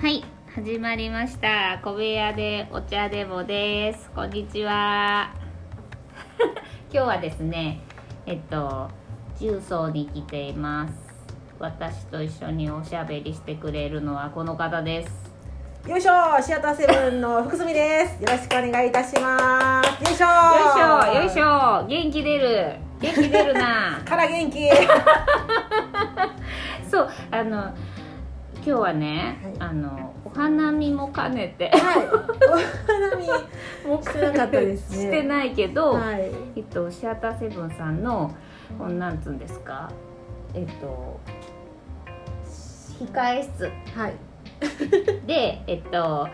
はい始まりました。小部屋でお茶でもです。こんにちは。今日はですねえっと重曹に来ています。私と一緒におしゃべりしてくれるのはこの方です。よいしょシアターセブンの福住です。よろしくお願いいたします。よいしょ。よいしょよいしょ。元気出る。元気出るな。から元気。そうあの今日はね、はい。あのお花見も兼ねて。はい。お花見もうして。なかったですねしてないけど、はい。えっと、シアターセブンさんのこんなんつうんですか？えっと控え室。はい。でえっと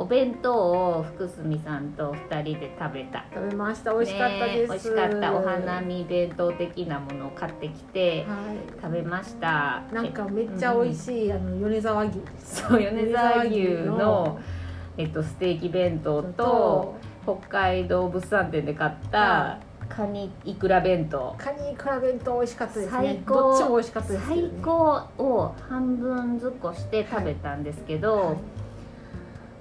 お弁当を福住さんと2人で食べた。食べました。美味しかったです、ね美味しかった。お花見弁当的なものを買ってきては食べました。いなんかめっちゃ美味しい、あの米沢牛。そう米沢牛の、えっと、ステーキ弁当と北海道物産展で買ったはカニいくら弁当。カニクラ弁当美味しかったですね。最高。どっちも美味しかったですけど最ね高を半分ずこして食べたんですけど、はい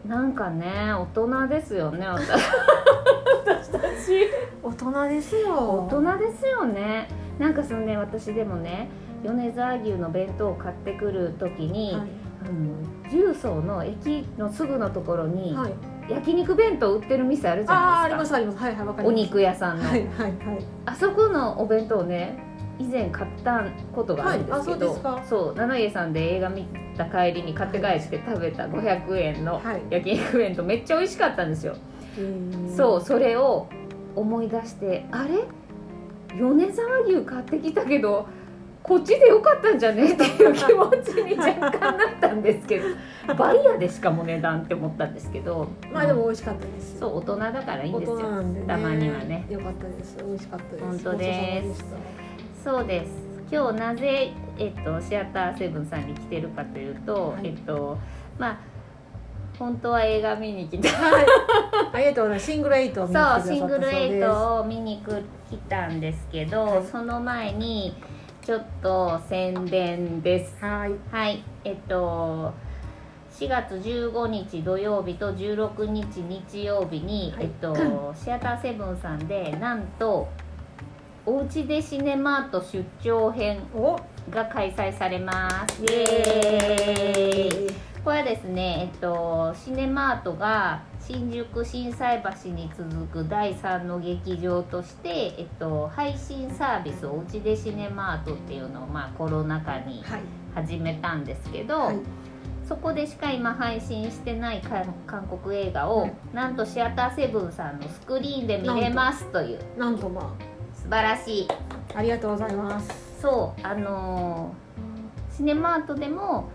なんかね大人ですよね私。私たち。大人ですよ。大人ですよね。なんかそのね私でもね米沢牛の弁当を買ってくる時に、はい。重曹の駅のすぐのところに、はい、焼肉弁当売ってる店あるじゃないでか。ありますすあります。はいはいわかりおます。肉屋さんの、はいはいはい。あそこのお弁当ね以前買ったことがあるんですけど、はいあそう七家さんで映画見た帰りに買って帰って食べた500円のはい。焼肉弁当めっちゃ美味しかったんですよ、そうそれを思い出してあれ？米沢牛買ってきたけどこっちでよかったんじゃね？っていう気持ちに若干なったんですけど 倍やでしかも値段って思ったんですけど。まあでも美味しかったです。そう大人だからいいん大ですよ。ね。たまにはね。よかったです。美味しかったです。本当ですそうです。今日なぜ、えっと、シアターセブンさんに来てるかというと、はい。えっとまあ本当は映画見に来た。はい。ありがとうございます。シングルエイトを見にそうシングルエイトを見に来来たんですけど、はい。その前にちょっと宣伝です。はい。はい。えっと4月15日土曜日と16日日曜日に、はい。えっと、シアターセブンさんでなんとおうちでシネマート出張編お。が開催されます。イイエエーイ。これはですね、えっと、シネマートが新宿心斎橋に続く第3の劇場として、えっと、配信サービスおうちでシネマートっていうのを、まあ、コロナ禍にはい。始めたんですけど、はい。そこでしか今配信してない韓韓国映画を、はい。なんとシアターセブンさんのスクリーンで見れますという。なんとま素晴らしい。あありがとうございます。そうあのーシネマートでも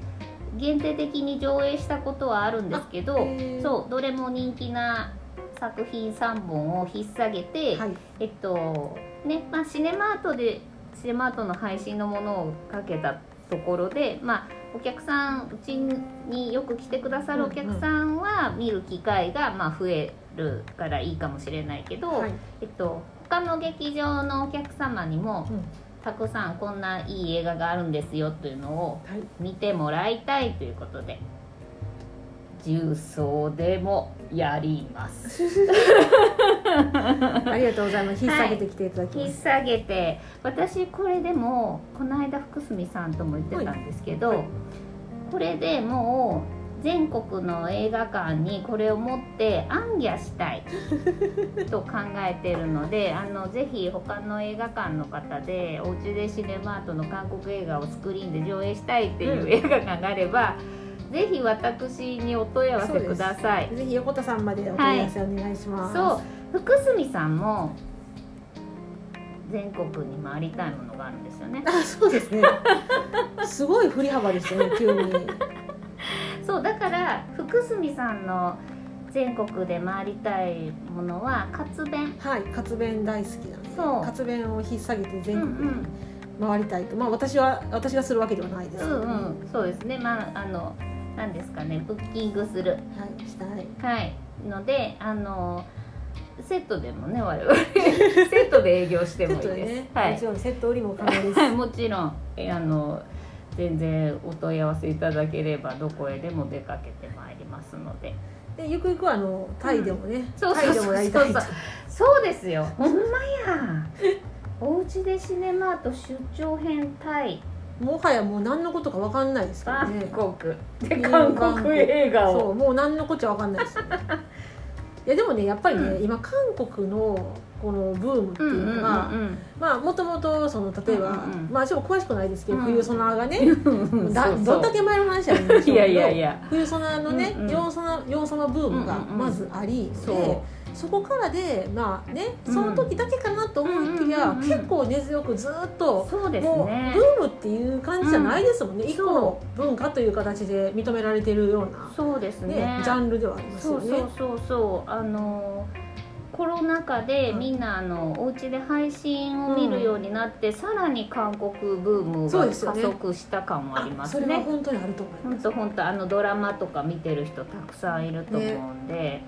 限定的に上映したことはあるんですけどそうどれも人気な作品3本を引っ提げて、はい。えっとねまあシネマートでシネマートの配信のものをかけたところでまあお客さんうちによく来てくださるお客さんは見る機会がまあ増えるからいいかもしれないけど、はい。えっと他の劇場のお客様にもうん。たくさんこんないい映画があるんですよというのをはい。見てもらいたいということで重曹でもやります。ありがとうございます。引っ提げてきていただき引っます提げて私これでもこの間福住さんとも言ってたんですけど、はい。これでもう全国の映画館にこれを持って行脚したい と考えてるのであのぜひ他の映画館の方でおうちでシネマートの韓国映画をスクリーンで上映したいっていううん。映画館があれば、ぜひ私にお問い合わせください。ぜひ横田さんまでお問い合わせお願いします、そう。福住さんも全国に回りたいものがあるんですよね。あそうですね。すごい振り幅でしたね急にそうだから福住さんの全国で回りたいものは活弁。はい活弁大好きなんでそう。活弁を引っ提げてうんう全国にん回りたいと、まあ私は私がするわけではないですけど、うんうん。そうですね。まああの何ですかね。ブッキングする。はいしたい。はい。のであのセットでもね我々。セットで営業してもいいです、ね、はい。もちろんセット売りも可能です。は いもちろん。えあの全然お問い合わせいただければどこへでも出かけてまいりますので。でゆくゆくはあのタイでもね、そうタイでもやりたいと。そうそうですよ。ほんまや。おうちでシネマート出張編タイもはやもう何のことか分かんないですから韓ね国で韓国映画を。そうもう何のこっちゃ分かんないですよね。いやでもねやっぱりね、う今韓国のこのブームっていうのが、まあもともとその例えば、うんうんうん。まあちょっと詳しくないですけど、うん。冬ソナがね、うんだどんだけ前の話やるんでしょうけどいやいやいや。冬ソナのね、うんうん。ヨンソナヨンソナブームがうんうんうん。まずあり、そう。でそこからでまあねうん。その時だけかなと思いきや、うんうんうんうん。結構根強くずっとそうですもうねブームっていう感じじゃないですもんね、うん。一個の文化という形で認められてるような、そう。ですね。ねジャンルではありますよね。そうそうそうそう。あのコロナ禍ではいみんなあのお家で配信を見るようになって、さらに韓国ブームが加速した感もありますそれはね。本当にあると思います。本当本当あのドラマとか見てる人たくさんいると思うんで、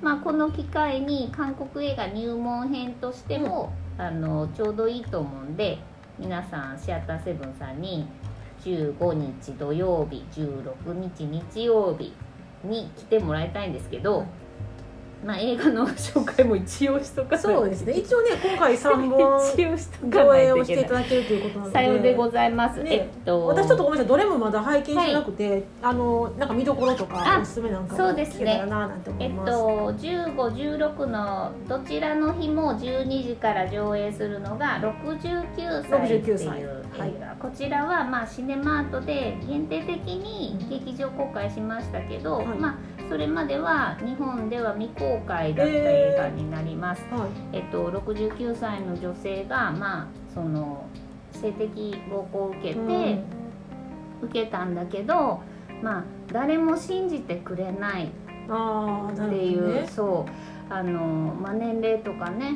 まあこの機会に韓国映画入門編としても、あのちょうどいいと思うんで皆さんシアターセブンさんに15日土曜日16日日曜日に来てもらいたいんですけど、まあ映画の紹介も一応しとかそうですね。一応ね今回3本一応しとかない上映をしていただけるということなので。さようでございます、ね。えっと。私ちょっとごめんなさいどれもまだ拝見してなくて、あのなんか見どころとかあおすすめなんかもそうですね聞けたらななんて思えっいます、と、1516のどちらの日も12時から上映するのが69歳っていう69歳映画、はい。こちらはまあシネマートで限定的に劇場公開しましたけど、はい。まあ、それまでは日本では未公開だった映画になります、はい。えっと、69歳の女性が、まあ、その性的暴行を受けて、うん。受けたんだけど、まあ、誰も信じてくれないっていう、ねそうあの、まあ、年齢とかね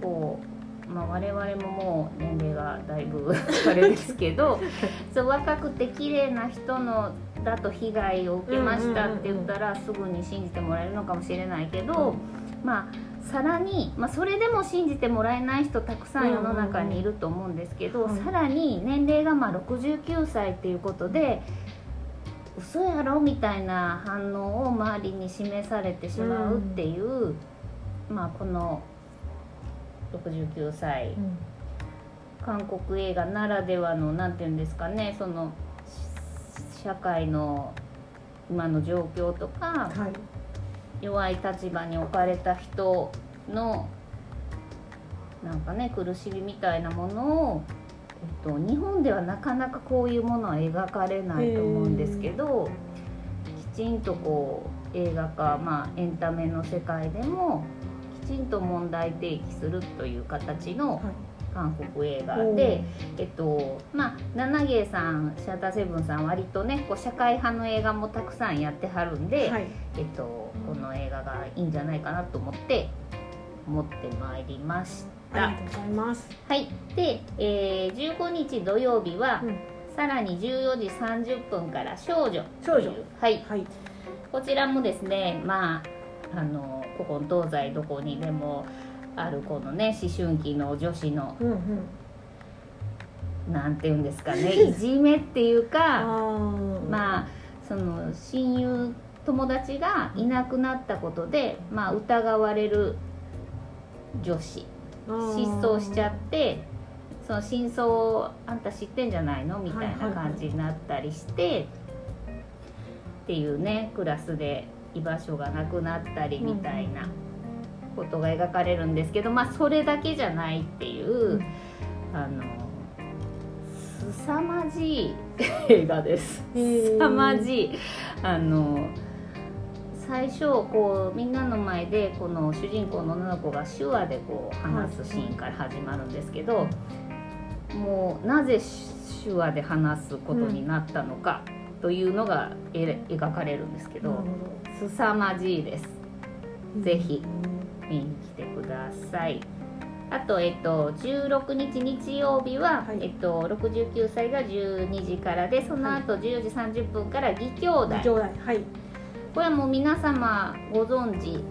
こう、まあ、我々ももう年齢がだいぶあれですけど そう若くて綺麗な人のだと被害を受けましたって言ったらすぐに信じてもらえるのかもしれないけど、まあさらに、まあ、それでも信じてもらえない人たくさん世の中にいると思うんですけど、うんうん。さらに年齢がまあ69歳っていうことで嘘やろみたいな反応を周りに示されてしまうっていう、まあこの69歳。うん。韓国映画ならではのなんていうんですかねそのし社会の今の状況とかはい。弱い立場に置かれた人のなんかね苦しみみたいなものを、えっと、日本ではなかなかこういうものは描かれないと思うんですけどきちんとこう映画化、まあ、エンタメの世界でもんと問題提起するという形のはい。韓国映画で、えっとまあ、七芸さんシャッターセブンさん割とねこう社会派の映画もたくさんやってはるんで、はい。えっと、この映画がいいんじゃないかなと思って持ってまいりました。ありがとうございます。はい、で、えー15日土曜日は、うん。さらに14時30分から少女少女。はい、はい。こちらもですねまああの古今東西どこにでもあるこのね思春期の女子のうんうん。なんていうんですかね いじめっていうかあまあその親友友達がいなくなったことで、まあ、疑われる女子あ失踪しちゃってその真相をあんた知ってんじゃないの？みたいな感じになったりして、っていうねクラスで居場所がなくなったりみたいなことが描かれるんですけど、まあそれだけじゃないっていう、うん。あの凄まじい映画です。凄凄まじい。あの最初こうみんなの前でこの主人公の女の子が手話でこう話すシーンから始まるんですけど、もうなぜ手話で話すことになったのかというのがえ描かれるんですけど、凄まじいです。ぜひ見に来てください。あと、えっと、16日日曜日は、はい。えっと、69歳が12時からでその後10時30分から義兄弟、兄弟はい。これはもう皆様ご存知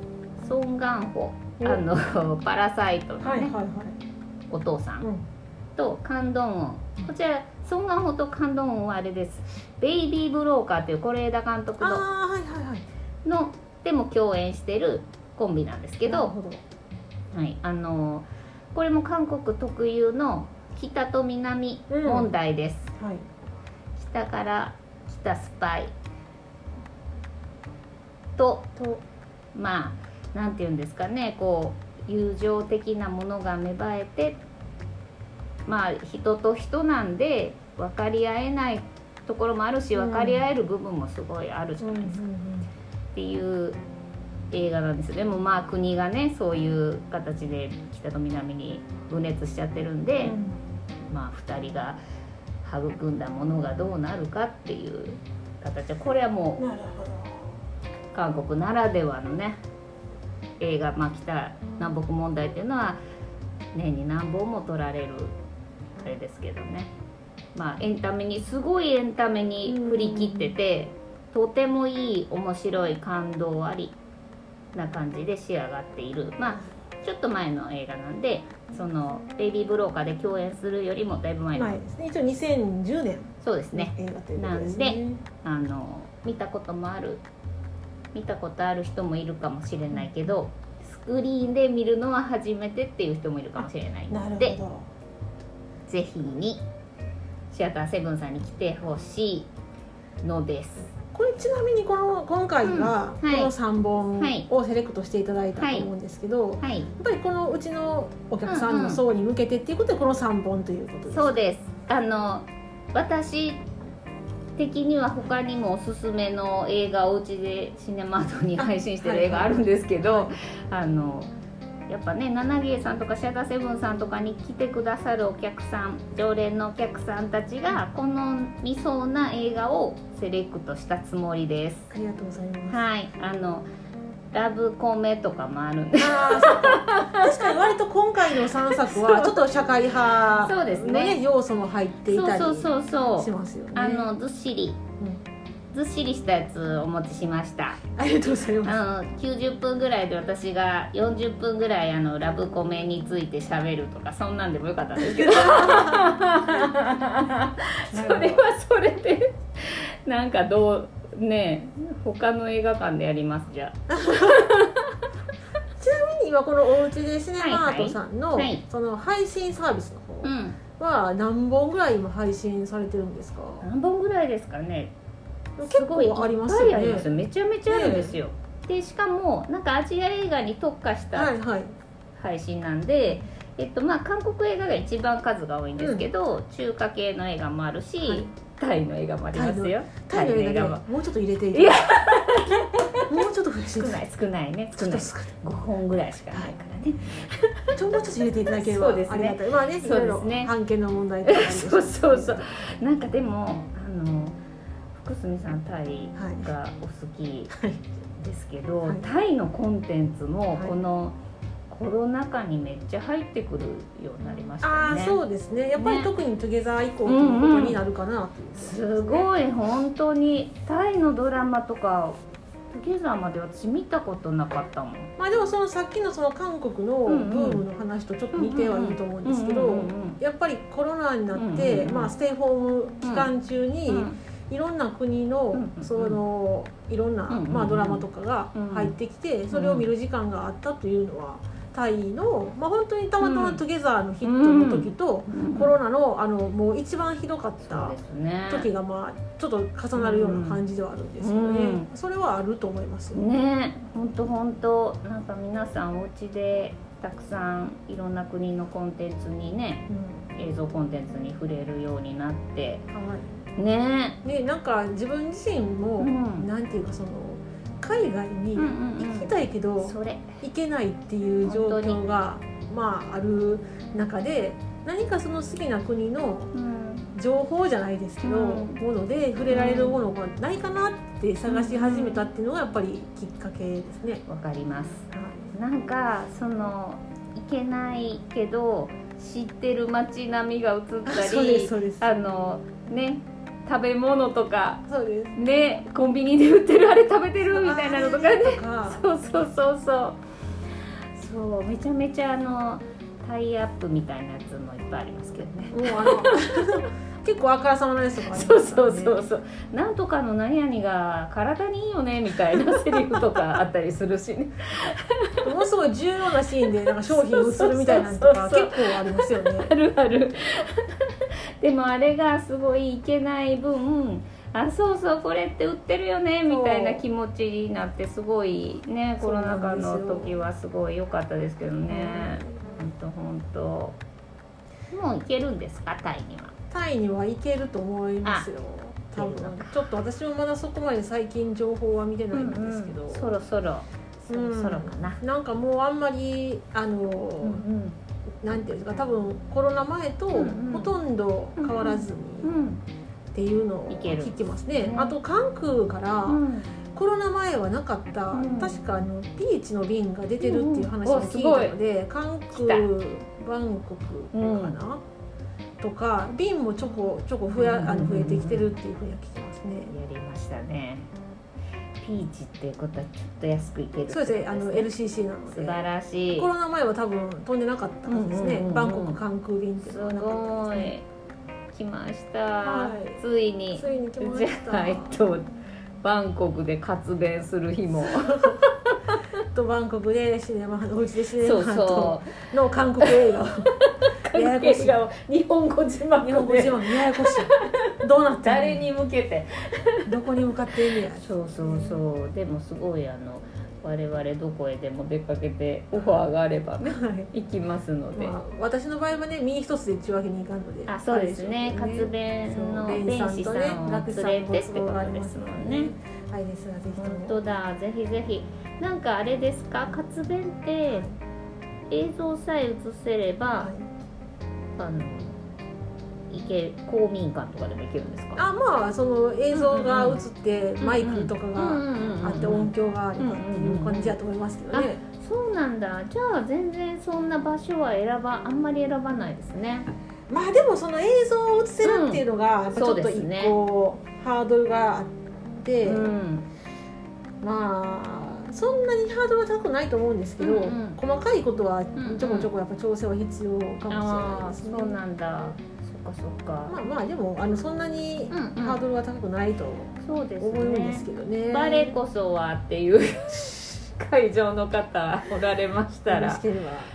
ソン・ガンホお。あの パラサイトのね、はいはいはい。お父さんとカンドンウォンこちらソン・ガンホとカンドンウォンはあれです。ベイビー・ブローカーという是枝監督のはいはいはい。のでも共演してるコンビなんですけどはい、あのこれも韓国特有の北と南問題です、はい。北から来たスパイ。とと。まあなんて言うんですかねこう友情的なものが芽生えてまあ人と人なんで分かり合えないところもあるしうん。分かり合える部分もすごいあるじゃうんうんないですか、っていう映画なんですよでもまあ国がねそういう形で北と南に分裂しちゃってるんで、まあ2人が育んだものがどうなるかっていう形。これはもう韓国ならではのね映画、まあ、北南北問題っていうのは年に何本も撮られるあれですけどね。まあエンタメにすごいエンタメに振り切っててとてもいい面白い感動ありな感じで仕上がっている。まあちょっと前の映画なんでその「ベイビー・ブローカー」で共演するよりもだいぶ前の、前ですね。一応2010年そうですね。映画ということですね。あの見たこともある見たことある人もいるかもしれないけどスクリーンで見るのは初めてっていう人もいるかもしれないなるほどぜひにシアターセブンさんに来てほしいのです。これちなみにこの今回はこの3本はいをセレクトしていただいたと思うんですけど、やはい。っぱりこのうちのお客さんの層に向けてっていうことでこの3本ということですそうです。あの私的には他にもおすすめの映画をおうちでシネマートに配信してる映画あるんですけど、あのやっぱね七芸さんとかシャガセブンさんとかに来てくださるお客さん常連のお客さんたちが好みそうな映画をセレクトしたつもりです。ありがとうございます。はい。あのラブコメとかもあるんで。あーそうか。確かに割と今回の3作はちょっと社会派そうですの、ね。要素も入っていたりそうそうそうしそう。ますよね。あのずっしりずっしりしたやつお持ちしました。ありがとうございます。あの90分ぐらいで私が40分ぐらいあのラブコメについて喋るとかそんなんでもよかったんですけど。それはそれでなんかどうね他の映画館でやりますじゃ ちなみに今このおうちでシネマートさんの、はいはい。その配信サービスのあうん。方は何本ぐらい今配信されてるんですか、何本ぐらいですかね結構ありますよね。いっぱいありますよ。めちゃめちゃあるんですよ、でしかもなんかアジア映画に特化したはいはい。配信なんで、えっとまあ、韓国映画が一番数が多いんですけど、中華系の映画もあるし、はい。タイの映画もありますよ。タイの映画も。ねもうちょっと入れていいや。もうちょっと増やして。少ない少ない。ね少ない。ちょっと少ない。5本ぐらいしかないからね、ちょもうちょっと入れていただければそうですね。まあねいそうですね。判権の問題とかそうそうそう。なんかでもあの福住さんタイがお好きはい。ですけど、はい。タイのコンテンツもはい。このコロナ禍にめっちゃ入ってくるようになりましたああよねそうですね。やっぱりね。特にトゥゲザー以降ということになるかなという、すごい本当に。タイのドラマとかトゥゲザーまで私見たことなかったもん。まあでもそのさっきのその韓国のブームの話とちょっと似てはいると思うんですけどうんうんうんうん。やっぱりコロナになって、うんうんうん。まあ、ステイホーム期間中に、うんいろんな国の、そのいろんな、まあ、ドラマとかが入ってきて、それを見る時間があったというのはタイの、まあ、本当にたまたま「うんトゥゲザーのヒットの時と、うん。コロナのあのもう一番ひどかった時がまあちょっと重なるような感じではあるんですよね、うんそれはあると思います。よね。本当本当。なんか皆さんお家でたくさんいろんな国のコンテンツにね映像コンテンツに触れるようになってね。ね、なんか自分自身も、うん。なんていうかその海外に行きたいけど、行けないっていう状況がまあある中で何かその好きな国のうん。情報じゃないですけど、うん。もので触れられるものがないかなって探し始めたっていうのがやっぱりきっかけですね。わかります。はい。なんかその行けないけど知ってる街並みが映ったりあのね食べ物とかそうです。ねコンビニで売ってるあれ食べてるみたいなのとかね。そうそうそうそう。そうめちゃめちゃあのタイアップみたいなやつもいっぱいありますけどね。もうあの 結構あからさまなやつとかありそうそうそうそう。なんとかの何々が体にいいよねみたいなセリフとかあったりするしね。ものすごい重要なシーンでなんか商品映るみたいなのとか結構ありますよね。あるあるでもあれがすごいいけない分あそうそうこれって売ってるよねみたいな気持ちになってすごいねコロナ禍の時はすごい良かったですけどね。本当本当もう行けるんですかタイには？タイには行けると思いますよ。多分。ちょっと私もまだそこまで最近情報は見てないんですけど、うんうん。そろそろ。そろそろかな、なんかもうあんまりあの、うんなんていうんですか多分コロナ前とうんうん。ほとんど変わらずにうんうん。っていうのを聞いてますね。ね。あと関空からうん。コロナ前はなかった、うん。確かあのピーチの瓶が出てるっていう話を聞いたので、関空バンコクかな、とか瓶もちょこちょこ増やあの増えてきてるっていうふうには聞きますね。やりましたねピーチっていうことはちょっと安くいけるそうですね。あの LCC なので。素晴らしい。コロナ前は多分飛んでなかったはずですね、うんうんうんうん。バンコク関空便っていうすごい。来ました、はい。ついについに来まじした。ゃあえっとバンコクで活弁する日も。とバンコクでシネマおうちでシネマとその韓国映画うややこしい。映画を日本語字幕日本語字で幕ややこしい。どうなって誰に向けて？どこに向かってんねやそうそうそう。でもすごいあの我々どこへでも出かけてオファーがあれば行きますので、まあ、私の場合はね身一つでちゅうわけにいかんのであそうですね。あれ活弁の弁士さんを連れてってことですもんね。はいですがぜひと本も当だ。ぜひぜひ。なんかあれですか？活弁って映像さえ映せれば、はいあの行け公民館とかでも行けるんですか？あまあその映像が映ってマイクとかがあって音響があればっていう感じだと思いますけどね。そうなんだ。じゃあ全然そんな場所は選ばあんまり選ばないですね。まあでもその映像を映せるっていうのがやっぱちょっと一個ハードルがあって、うん。まあそんなにハードルは高くないと思うんですけど、うんうん。細かいことはんちょこちょこやっぱ調整は必要かもしれないですね。そうなんだ。そっかそっか、まあまあでもあのそんなにうんうん。ハードルは高くないとそうです思うんでねすけどね。バレこそはっていう 会場の方おられましたら。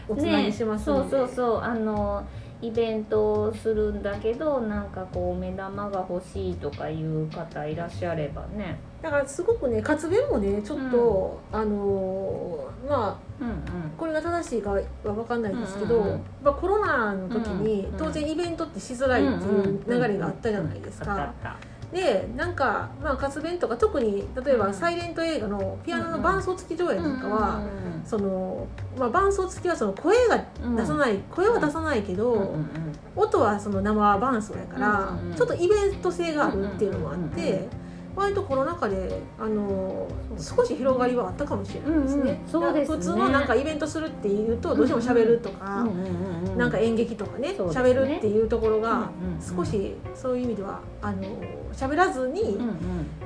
おつなぎしますそうそうそう。あのイベントをするんだけどなんかこう目玉が欲しいとかいう方いらっしゃればねだからすごくね活弁もねちょっと、あのーまあうんうん。これが正しいかは分かんないですけど、うんうんうん。まあ、コロナの時にうんうん当然イベントってしづらいっていう流れがあったじゃないですか。でなんか、まあ、活弁とか特に例えばうん。サイレント映画のピアノの伴奏付き上映なんかは、うんそのまあ、伴奏付きはその声がうん出さない、声は出さないけど、うんうんうん。音はその生伴奏やから、うんうんちょっとイベント性があるっていうのもあって、うんうんうん割とコロナ禍であの少し広がりはあったかもしれないですね。うんうんそうですね。普通のなんかイベントするっていうとどうしても喋るとか、なんか演劇とかねそうですね。喋、るっていうところが少しそういう意味ではあの喋らずに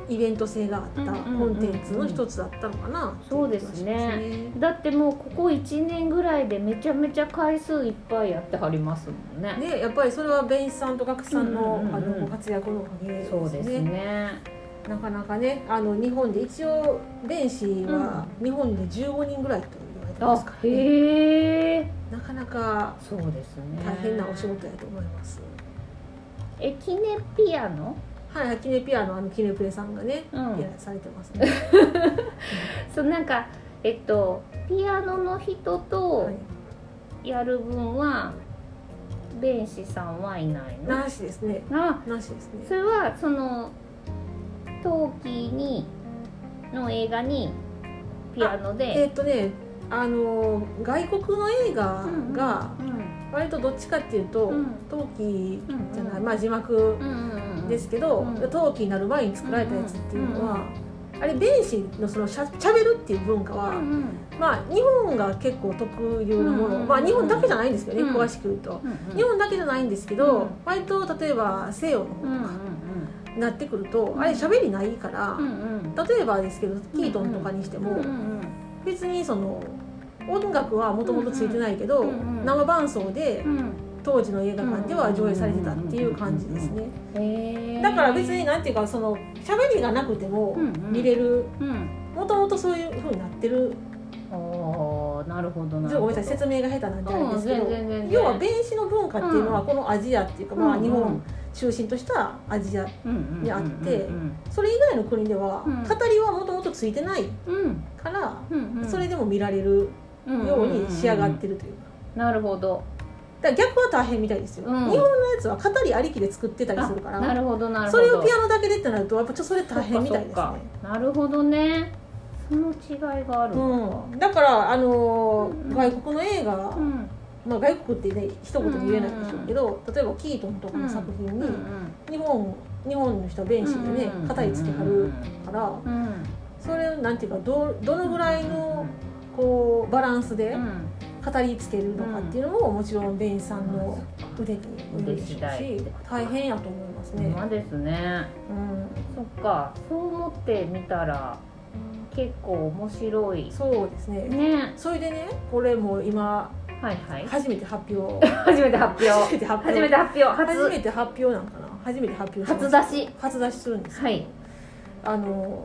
イベント性があったコンテンツの一つだったのかなそうですね。だってもうここ1年ぐらいでめちゃめちゃ回数いっぱいやってはりますもんね。ね、やっぱりそれは弁士さんと学士さんの,、あのご活躍のおかげですね。そうですねなかなかねあの日本で一応弁士は日本で15人ぐらいと言われてますあから、ねへえなかなかそうですね大変なお仕事やと思います。えキネピアノ？はい、キネピアのあのキネプレさんがね、うんされてますね。そうなんかえっとピアノの人とはい、やる分は弁士さんはいないの？なしですね。あなしですそね。れはその陶器にの映画にピアノえでっとね、あの外国の映画が割とどっちかっていうと、うん。陶器じゃない、うんまあ字幕うんうんうん。ですけど、うん。陶器になる前に作られたやつっていうのは、あれ弁士のそのしゃしゃべるっていう文化は、うんうん。まあ日本が結構特有のもの、うんまあ日本だけじゃないんですけどね、うん。詳しく言うと。うんうん日本だけじゃないんですけど、うん。割と例えば西洋の方うんとかなってくると、あれ喋りないから、例えばですけどキートンとかにしても、別にその音楽はもともとついてないけど、生伴奏でうん。当時の映画館では上映されてたっていう感じですね。だから別になんていうかその喋りがなくても見れる。うん。もともとそういう風になってる。なるほどなちょっとごめんなさい説明が下手なんであれですけど、要は弁士の文化っていうのはうんこのアジアっていうか、まあ、日本中心としたアジアにあってうん。それ以外の国ではうん。語りはもともとついてないうんからそれでも見られるように仕上がってるという。か。なるほど。だ逆は大変みたいですよ、うん。日本のやつは語りありきで作ってたりするからあなるほどなるほそどれをピアノだけでってなるとやっぱちょっとそれ大変みたいですね。なるほどね。その違いがある。うん、だから、あのーうん。外国の映画、うんまあ、外国ってね一言で言えないでしょうけど、例えばキートンとかの作品に、日本日本の人は弁士でねうん語りつけはるからうんそれなんていうかどどのぐらいのこうバランスでうん。語りつけるのかっていうのももちろん弁士さんの腕によるでしょうし大変やと思いますね。まですね。うん。そっか。そう思ってみたら結構面白い。そうですね。ね。それでねこれも今はいはい。初めて発表。初めて発表。初めて発表。初めて発表。初初めて発表なんかな？初めて発表初出し。初出しするんですよ。はい。あの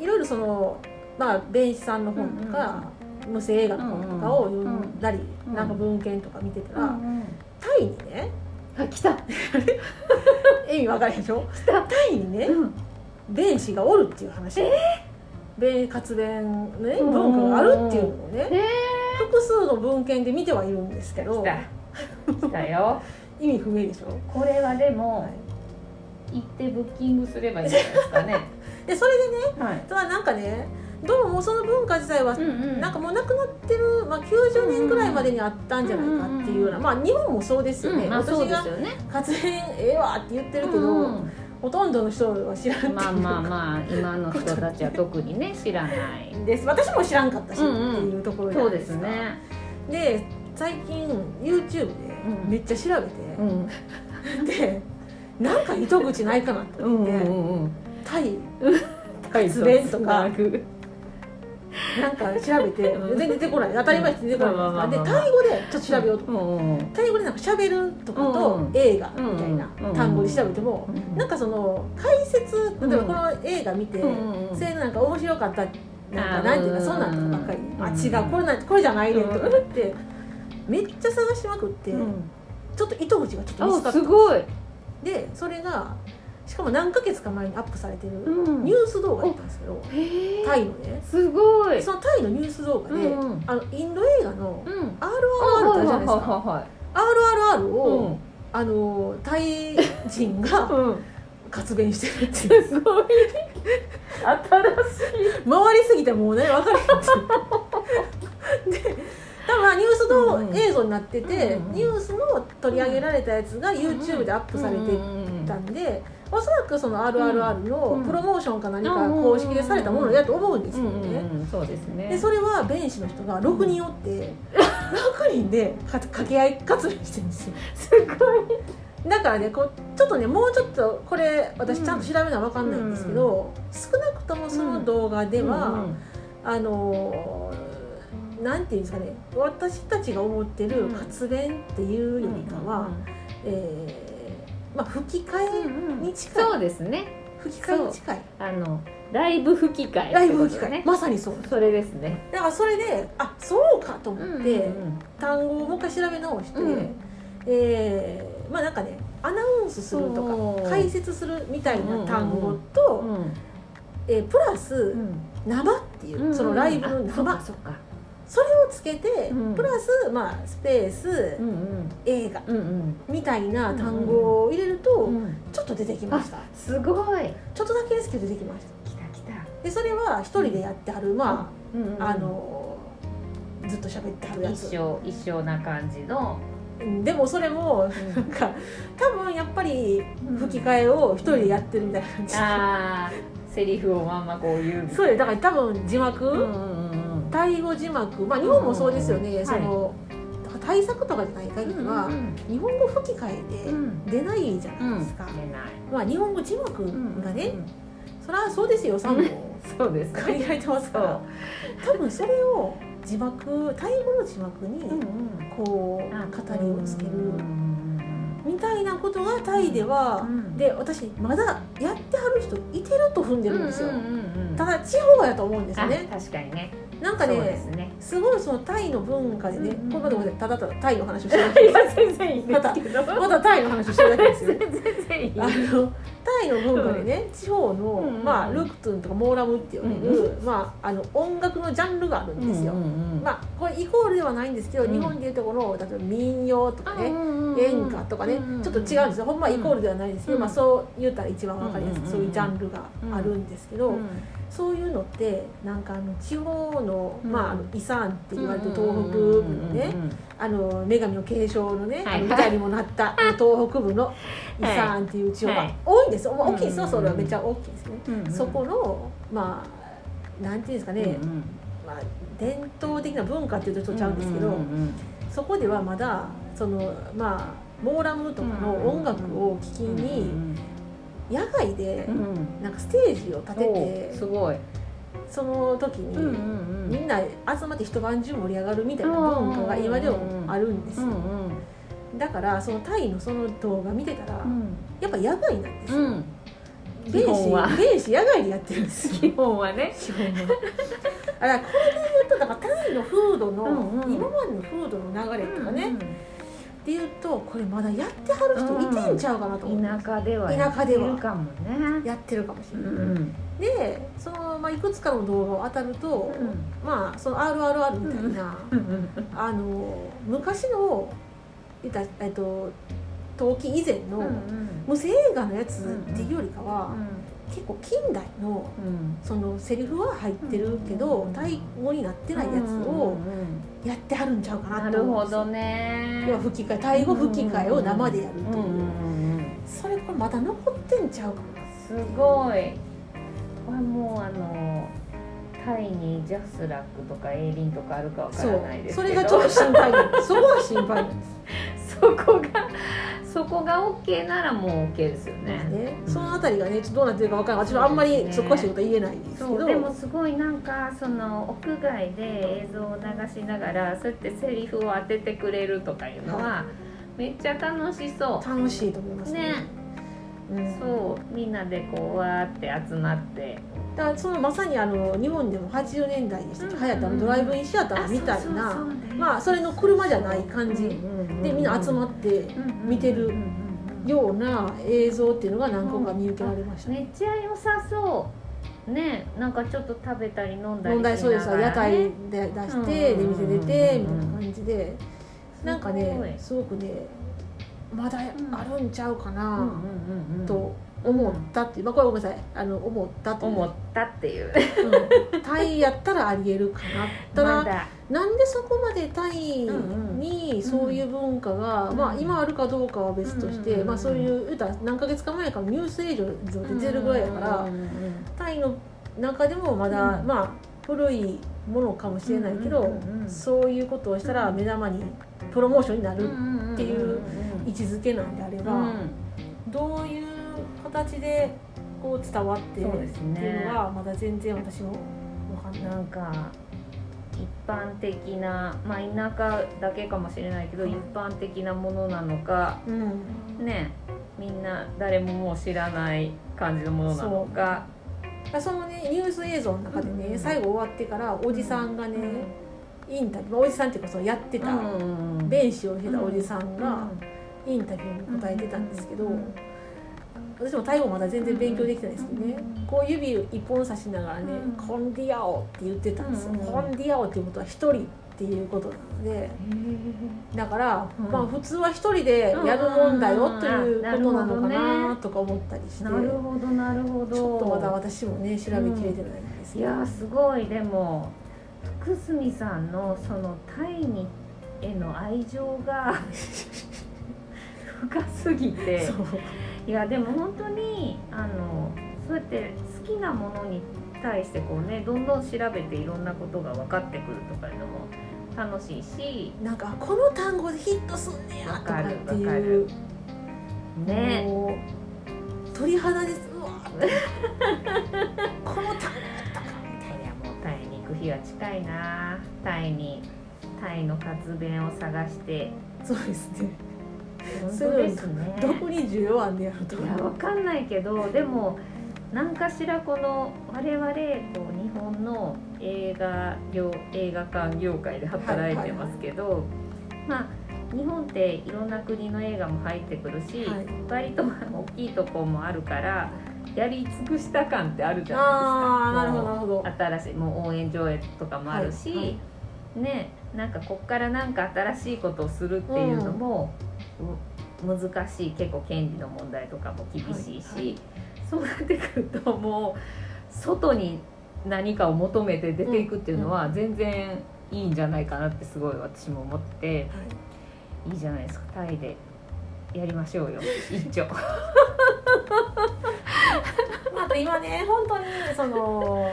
いろいろそのまあ弁士さんの本とか、無声映画の本とかを読んだり、うんなんか文献とか見てたら、うんうん。タイにねあ来た。意味分からへんでしょ？来た。タイにねうん。弁士がおるっていう話。弁活弁のねうん文化があるっていうのをねえ複数の文献で見てはいるんですけど来た。よ。意味不明でしょ、これはではもい。行ってブッキングすればいいんじゃないですかね。でそれでねはい。ただなんかねどうもその文化自体はうんうん。なんかもうなくなってる、まあ、90年ぐらいまでにあったんじゃないかっていうような、まあ日本もそうですよね、うんまあ私が活弁ええわって言ってるけど、うんほとんどの人は知らんっていう。まあまあまあ今の人たちは特にね知らない。です。私も知らんかったし、うんうん。っていうところそうですね。で最近 YouTube でうんめっちゃ調べて、うん。でなんか糸口ないかなと思って、んうんタイ。はい発弁とか。つなんか調べてうん。全然出てこない。当たり前です出てこないでタイ語でちょっと調べようと。タイ語でなんか喋るとかとうん映画みたいなうん単語で調べてもうんなんかその解説例えばこの映画見てそれなんか面白かったなんかなんていうかそんなんとかばっかり。うんあ違うこれなこれじゃないねんとか言ってめっちゃ探しまくってうん。ちょっと糸口がちょっと見つかあったすごい。でそれがしかも何ヶ月か前にアップされてるうん。ニュース動画だったんですけどへえ。タイのね。すごい。そのタイのニュース動画でうんあのインド映画のうん。RRR ってあるじゃないですか。は RRR いをあのタイ人がうん。活弁してるっていう。すごい。新しい。回りすぎてもうね分からへん。っ てで多分まあニュース動うんうん。映像になってて、うんうんニュースの取り上げられたやつが YouTube でアップされてたんで、おそらくその RRR のプロモーションか何か公式でされたものだと思うんですうんけどね、そうですね。でそれは弁士の人が6人おって6人でか掛け合い活動してるんですよ。すごい。だからねこうちょっとねもうちょっとこれ私ちゃんと調べな分かんないんですけど、少なくともその動画では、あのーなんていうんですかね私たちが思ってる活弁っていうよりかは、えーまあ、吹き替えに近い、そうですね。吹き替えに近い。あのライブ吹き替えライブ吹き替え、まさにそう。それですね。だからそれであそうかと思って、うんうん単語をもう一回調べ直して、うん。えーまあなんかねアナウンスするとか解説するみたいな単語と、うん。えープラスうん。生っていう、うんそのライブの生。かそっかそれをつけて、うん。プラス、まあ、スペース、うんうん。映画うんうん。みたいな単語を入れると、うん。ちょっと出てきました。すごい。ちょっとだけですけど出てきました。来た来た。でそれは一人でやってはる、まうんうんああのずっと喋ってはるやつ。一生一生な感じの。うん。でもそれもなんか多分やっぱり吹き替えを一人でやってるみたいな感じ、ああセリフをまんまこう言うそうよ。だから多分字幕、うんうんうんタイ語字幕まあ日本もそうですよね、うん。その、対策とかじゃない限りは、うん日本語吹き替えうん。で出ないじゃうんないですか、まあ日本語字幕うんがね、うん。それはそうですよさんもそうです。借りられてますかそら多分それを字幕タイ語の字幕にこうあ語りをつけるうんみたいなことがタイでは、うん。で私まだやってはる人いてると踏んでるんですよ、ただ地方やと思うんですよね。あ確かにねなんかねすね。すごいそのタイの文化でね、うんうんこれまでただただタイの話をしてるだけですまだタイの話をしてるだけですよあのタイの文化でね、地方の、うんうんまあ、ルクトゥンとかモーラムって言われる、まあ、あの音楽のジャンルがあるんですよ、うんうんうんまあこれイコールではないんですけど、うん日本でいうとこの例えば民謡とかね、うんうんうん演歌とかね、うんうんちょっと違うんですよほんまはイコールではないですけど、うんまあ、そう言ったら一番わかりやすい、うんうんうんそういうジャンルがあるんですけど、うんそういうのってなんかあの地方の,、うん。まあ、あのイサンって言われてる東北部のね、あの女神の継承のね、はい。あの舞台にもなった東北部のイサンっていう地方がはい。多いんですよ、まあ大きいですよ。うんそれはめっちゃ大きいですね、うんうんそこのまあなんていうんですかね、うんうん。まあ、伝統的な文化っていうとちょっとちゃうんですけど、うんうんそこではまだそのまあモーラムとかの音楽を聴きうんに野外でなんかステージを立ておてすごい。その時にみんな集まって一晩中盛り上がるみたいな文化が今でもあるんですよ。だからそのタイのその動画見てたらうん。やっぱ野外なんですよ。うん。ベーシ基本は。ベーシ野外でやってるんですよ。基本はね。基本は。あらこれで言うとだからタイの風土の、今までの風土の流れとかね、うんっていうとこれまだやってはる人いてんちゃうかなと思って、田舎では田舎ではやってるかもね。やってるかもしうれない、ん。でその、まあ、いくつかの動画を当たると、まあその RRR みたいな、うん。あの昔の言ったえっと陶器以前の無声映画のやつっていうよりかは、結構近代のそのセリフは入ってるけど、うん。タイ語になってないやつをやってはるんちゃうかなとなるほど思うんですよ。ね。要は吹き替えタイ語吹き替えを生でやるという、それこれまだ残ってんちゃうかすごい。これもうあのタイにジャスラックとかエイリンとかあるかわからないですけど。それがちょっと心配そこが心配です そこがそこが OK ならもう OK ですよね。ね、そのあたりがねちょっとどうなってるかわからない私はあんまりそこ詳しいことは言えないですけど。でもすごいなんかその屋外で映像を流しながらそうやってセリフを当ててくれるとかいうのはめっちゃ楽しそう。楽しいと思いますね。ね。うん、そうみんなでこうわーって集まって。だからそのまさにあの日本でも80年代にしてうん。流行ったあのドライブインシアターみたいな、まあそれの車じゃない感じでみんな集まって見てるような映像っていうのが何個か見受けられました、めっちゃ良さそう。ねなんかちょっと食べたり飲んだりしながら、ね、問題そうですわ屋台で出してうん。出店出てみたいな感じで。なんかねすごくねまだあるんちゃうかなと思ったっていう、まあ、これごめんなさい。あの思ったっていう。思ったっていう。うん。タイやったらありえるかな。ただ、なんでそこまでタイうんにそういう文化が、うんまあ、今あるかどうかは別として、うんまあ、そういう言うたら何ヶ月か前からニュース映像で出てるぐらいやから、タイの中でもまだ、うん。まあ古いものかもしれないけど、そういうことをしたら目玉にプロモーションになるうんっていう位置づけなんであれば、うん。どういう形でこう伝わってそうですねっていうのはまだ全然私も分かんない。なんか一般的なまあ田舎だけかもしれないけど、はい一般的なものなのかうん。ねみんな誰ももう知らない感じのものなのか。そのねニュース映像の中でね、うん。最後終わってからおじさんがね、インタビューまあおじさんっていうかそのやってた、うん弁士をしてたおじさんがうんインタビューに答えてたんですけど、うん私もタイ語まだ全然勉強できてないですけどね、うんこう指一本差しながらねうん「コンディアオ」って言ってたんですよ、うんコンディアオっていうことは一人っていうことなので。だから、うん。まあ普通は一人でやるもんだよということなのかうんなとか思ったりして、なるほどなるほど。ちょっとまだ私もね調べきれてないんですけど、いやーすごい。でも福住さんのそのタイにへの愛情が深すぎて。いやでも本当にあのそうやって好きなものに対してこうねどんどん調べていろんなことが分かってくるとかいうのも楽しいし。なんかこの単語でヒットすんねやとかっている。うね鳥肌です。うわこの単語やったかみたいいやもうタイに行く日は近いな。タイにタイの活弁を探して。そうですねすね。どこに需要あんねやろと。いやわかんないけどでも何かしらこの我々こう日本の映画業映画館業界で働いてますけど、まあ日本っていろんな国の映画も入ってくるし、はい。割と大きいとこもあるからやり尽くした感ってあるじゃないですか。なるほど新しいもう応援上映とかもあるし、はいはい。ねなんかこっからなんか新しいことをするっていうのも、う難しい結構権利の問題とかも厳しいし、はいはいそうなってくるともう外に何かを求めて出ていくっていうのは全然いいんじゃないかなってすごい私も思っててはい。いいじゃないですか。タイでやりましょうよ。一丁。まあ、あと今ね本当にその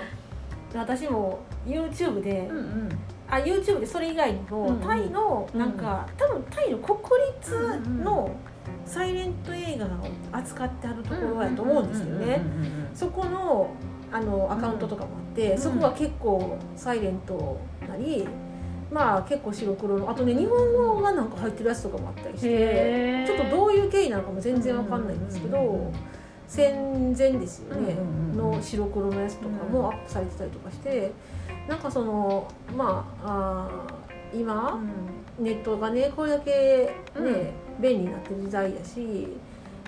私も YouTube で、うんうんあ YouTube でそれ以外にも、うんうん。タイのなんか、多分タイの国立のサイレント映画を扱ってあるところやと思うんですけどねそこのあのアカウントとかもあって、うんそこは結構サイレントなりまあ結構白黒のあとね日本語がなんか入ってるやつとかもあったりしてちょっとどういう経緯なのかも全然わかんないんですけど、うんうんうん戦前ですよね、うんうんうん。の白黒のやつとかもアップされてたりとかしてなんかそのまああー今、ネットがねこれだけね、便利になってる時代やし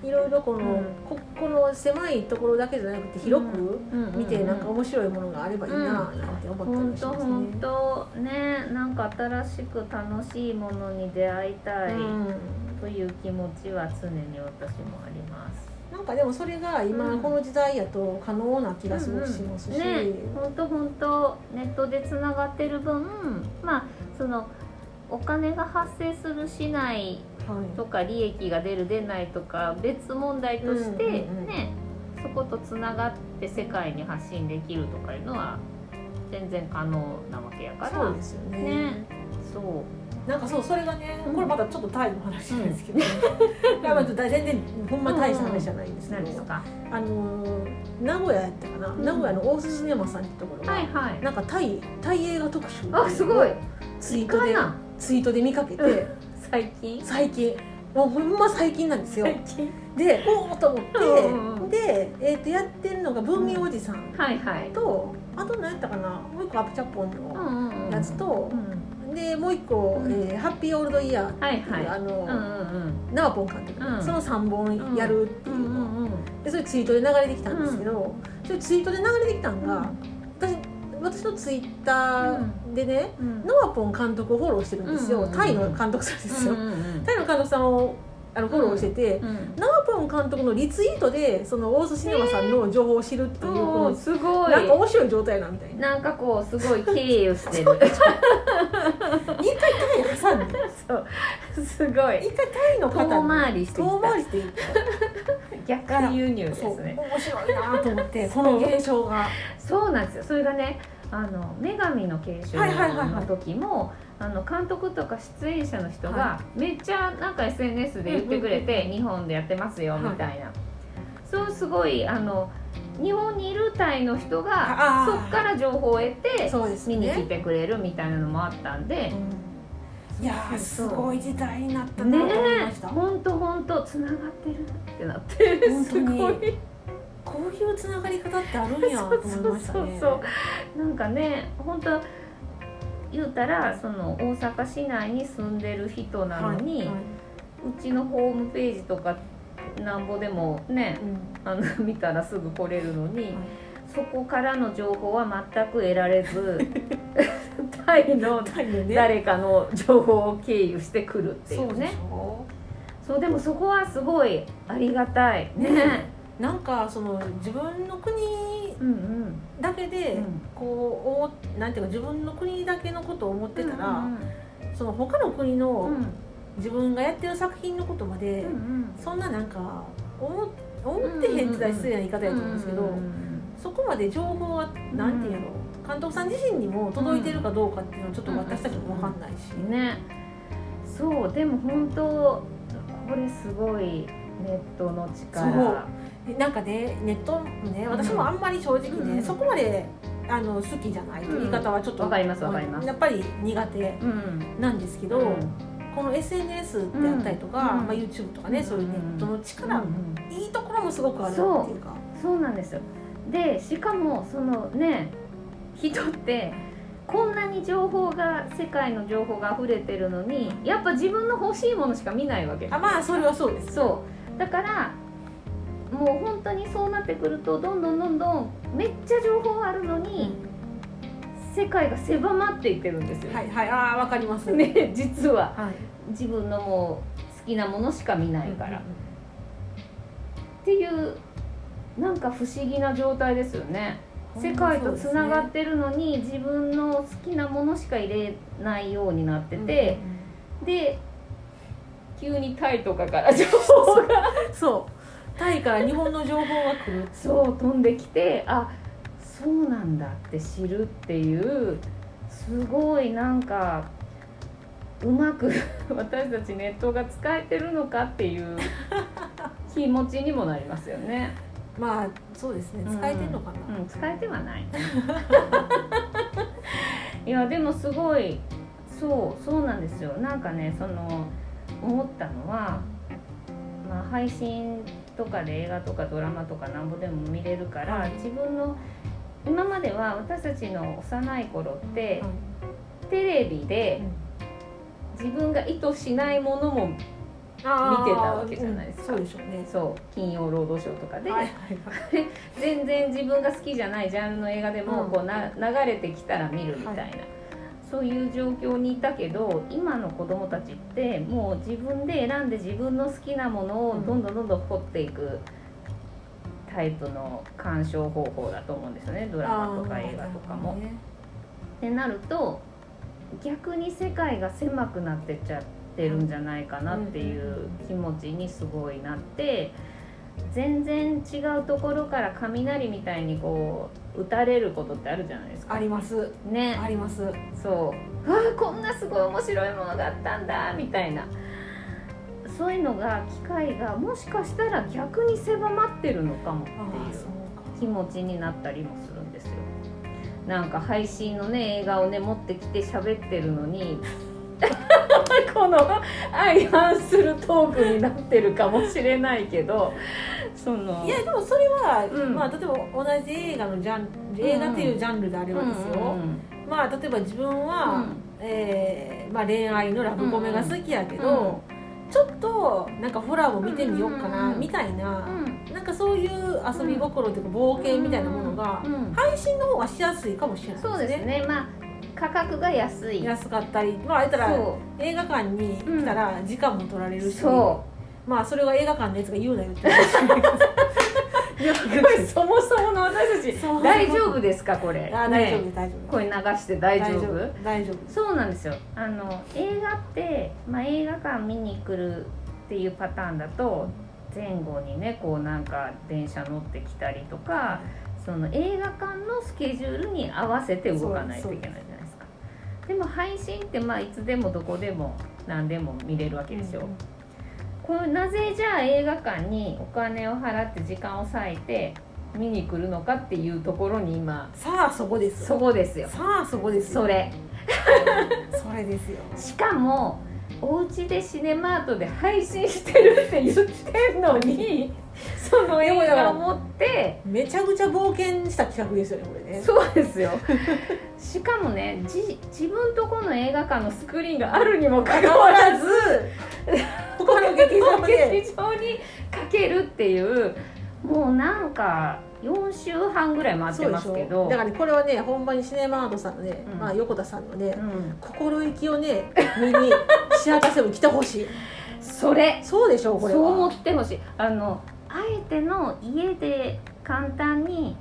いろいろこの、うん。ここの狭いところだけじゃなくて広く見てなんか面白いものがあればいいななんて思ったりしますね。当本当ねなんか新しく楽しいものに出会いたいうん。という気持ちは常に私もあります。なんかでもそれが今うん。この時代やと可能な気がすごくしますし、ね。本当本当ネットでつながってる分まあそのお金が発生するしないはい。とか利益が出る出ないとか別問題として、うんうんうんね。そことつながって世界に発信できるとかいうのは全然可能なわけやから。そうですよね。ねそう。なんかそうそれがねうん。これまたちょっとタイの話なんですけど、いやまあ全然ほんま大した話じゃないんですけど、あのー名古屋やったかな、ん。名古屋の大須シネマさんってところが、はいはい。なんかタイタイ映画特集あすごい。ツイートでツイートで見かけて最近？最近。もうほんま最近なんですよ。でおおと思って、うんうんで、えー、とやってるのが文明おじさんはいはい。と、あと何やったかな？もう一個アプチャポンうんのうんうん。やつとう、んでもう一個、うん。えーハッピーオールドイヤー」っていう、はいはい。あの、うんうんナワポン監督。の、うん。その3本やるっていうの、うんうんうんでそれツイートで流れてきたんですけど、それツイートで流れてきたのが、私私のツイッターでね、うん。ノワポン監督をフォローしてるんですよ、タイの監督さんですよ、タイの監督さんをあのフォローしてて、うん。ナワポン監督のリツイートでその大須シネマさんの情報を知るっていう、こおーのすごい。なんか面白い状態なみたいななんかこうすごい経由してる。一回タイ挟んで。そう。すごい。一回タイの方遠回りして遠回りしていった。逆輸入ですね。面白いなと思ってこの現象が。そうなんですよ。それがねあの女神の継承はいはいはいはい。の時もあの監督とか出演者の人がはめっちゃなんか SNS で言ってくれうんて日本でやってますよはいみたいな。そうすごいあの日本にいるタイの人がそっから情報を得て見に来ねてくれるみたいなのもあったんで。いやーすごい時代になったなねと思いました、え。本当本当つながってるってなってすごい。こういうつながり方ってあるんやと思いましたね。そうそうそう。なんかね本当言うたらその大阪市内に住んでる人なのに、はいはい。うちのホームページとかなんぼでもねうん。あの 見たらすぐ来れるのに、はい。そこからの情報は全く得られず タイの誰かの情報を経由してくるっていそうねょ。そうでもそこはすごいありがたい。ね。ねなんかその自分の国うんうんだけで、うんこう思っなんていうか自分の国だけのことを思ってたら、うんその他の国うんのうん自分がやってる作品のことまで、うんうん。そんななんか思思ってへんってたら失礼な言い方やと思うんですけど、うんうんそこまで情報はなんていうの、監督さん自身にも届いてるかどうかっていうのはちょっと私たちも分かんないし、うん。ね。そうでも本当これすごいネットの力なんかねネットもね私もあんまり正直ね、うん。そこまであの好きじゃない。という言い方はちょっと、わかりますわかります。やっぱり苦手うん。なんですけど、うん。この SNS であったりとか、うん。まあ、YouTube とかね、そういうネットの力、うん。いいところもすごくあるっていうか。そうなんですよ。でしかもそのね人ってこんなに情報が世界の情報が溢れてるのにやっぱ自分の欲しいものしか見ないわけ。あまあそれはそうです。そう。だからもう本当にそうなってくるとどんどんどんどんめっちゃ情報あるのに世界が狭まっていってるんですよ、はいはい。ああわかります。ね実は。はい。自分のもう好きなものしか見ないから、っていうなんか不思議な状態ですよね。世界とつながってるのに自分の好きなものしか入れないようになってて、で急にタイとかから情報がそうタイから日本の情報が来るそう飛んできてあそうなんだって知るっていうすごいなんかうまく 私たちネットが使えてるのかっていう 気持ちにもなりますよね。まあそうですね。使えてんのかな、うん、使えてはない。いやでもすごいそうそうなんですよ。なんかねその思ったのは、まあ、配信とかで映画とかドラマとかなんぼでも見れるから、はい。自分の今までは私たちの幼い頃って、テレビで自分が意図しないものも見てたわけじゃないですか。うん。そうでしょうね。そう。金曜ロードショーとかで、はいはいはい。全然自分が好きじゃないジャンルの映画でもうん。こうな流れてきたら見るみたいな、そういう状況にいたけど今の子供たちってもう自分で選んで自分の好きなものをどんどんどんどん掘っていくタイプの鑑賞方法だと思うんですよねドラマとか映画とかも。ってなると逆に世界が狭くなってっちゃってるんじゃないかなっていう気持ちにすごいなって全然違うところから雷みたいにこう打たれることってあるじゃないですか。あります。ね。あります。そう「わあこんなすごい面白いものがあったんだ」みたいな。そういうのが機会がもしかしたら逆に狭まってるのかもっていう気持ちになったりもするんですよ。なんか配信のね映画をね持ってきて喋ってるのにこの相反するトークになってるかもしれないけどそのいやでもそれは、うん。まあ例えば同じ映画のジャン映画っていうジャンルであればですよ、うんまあ例えば自分は、えーまあ、恋愛のラブコメが好きやけど、ちょっとなんかホラーも見てみようかな、うんみたいな、うん。なんかそういう遊び心というか冒険みたいなものが、うん。うん。配信の方がしやすいかもしれないですね。そうですね。まあ価格が安い。安かったりまあ言ったらそ映画館に来たら時間も取られうるし、そまあそれは映画館のやつが言うなよって話。そもそもの私たち大丈夫ですかこれ？あ大丈夫ね大丈夫。これ流して大丈夫？大丈夫。そうなんですよ。あの映画って、まあ、映画館見に来るっていうパターンだと前後にねこうなんか電車乗ってきたりとかその映画館のスケジュールに合わせて動かないといけないじゃないでも配信ってまあいつでもどこでも何でも見れるわけですよ、これなぜじゃあ映画館にお金を払って時間を割いて見に来るのかっていうところに今さあそこですそよこですよ。さあそこですよ。それ。それですよ。しかもお家でシネマートで配信してるって言ってんのに その映画を持って。めちゃくちゃ冒険した企画ですよねこれね。そうですよ。しかもねじ自分とこの映画館のスクリーンがあるにもかかわらず他の劇場で。劇場にかけるっていうもうなんか4週半ぐらい回ってますけど。だからねこれはねほんまにシネマートさんのね、うん。まあ、横田さんのね、うん、心意気をね見にシアターセブン来てほしい。それそうでしょうこれそう思はってほしい。あのあえての家で簡単に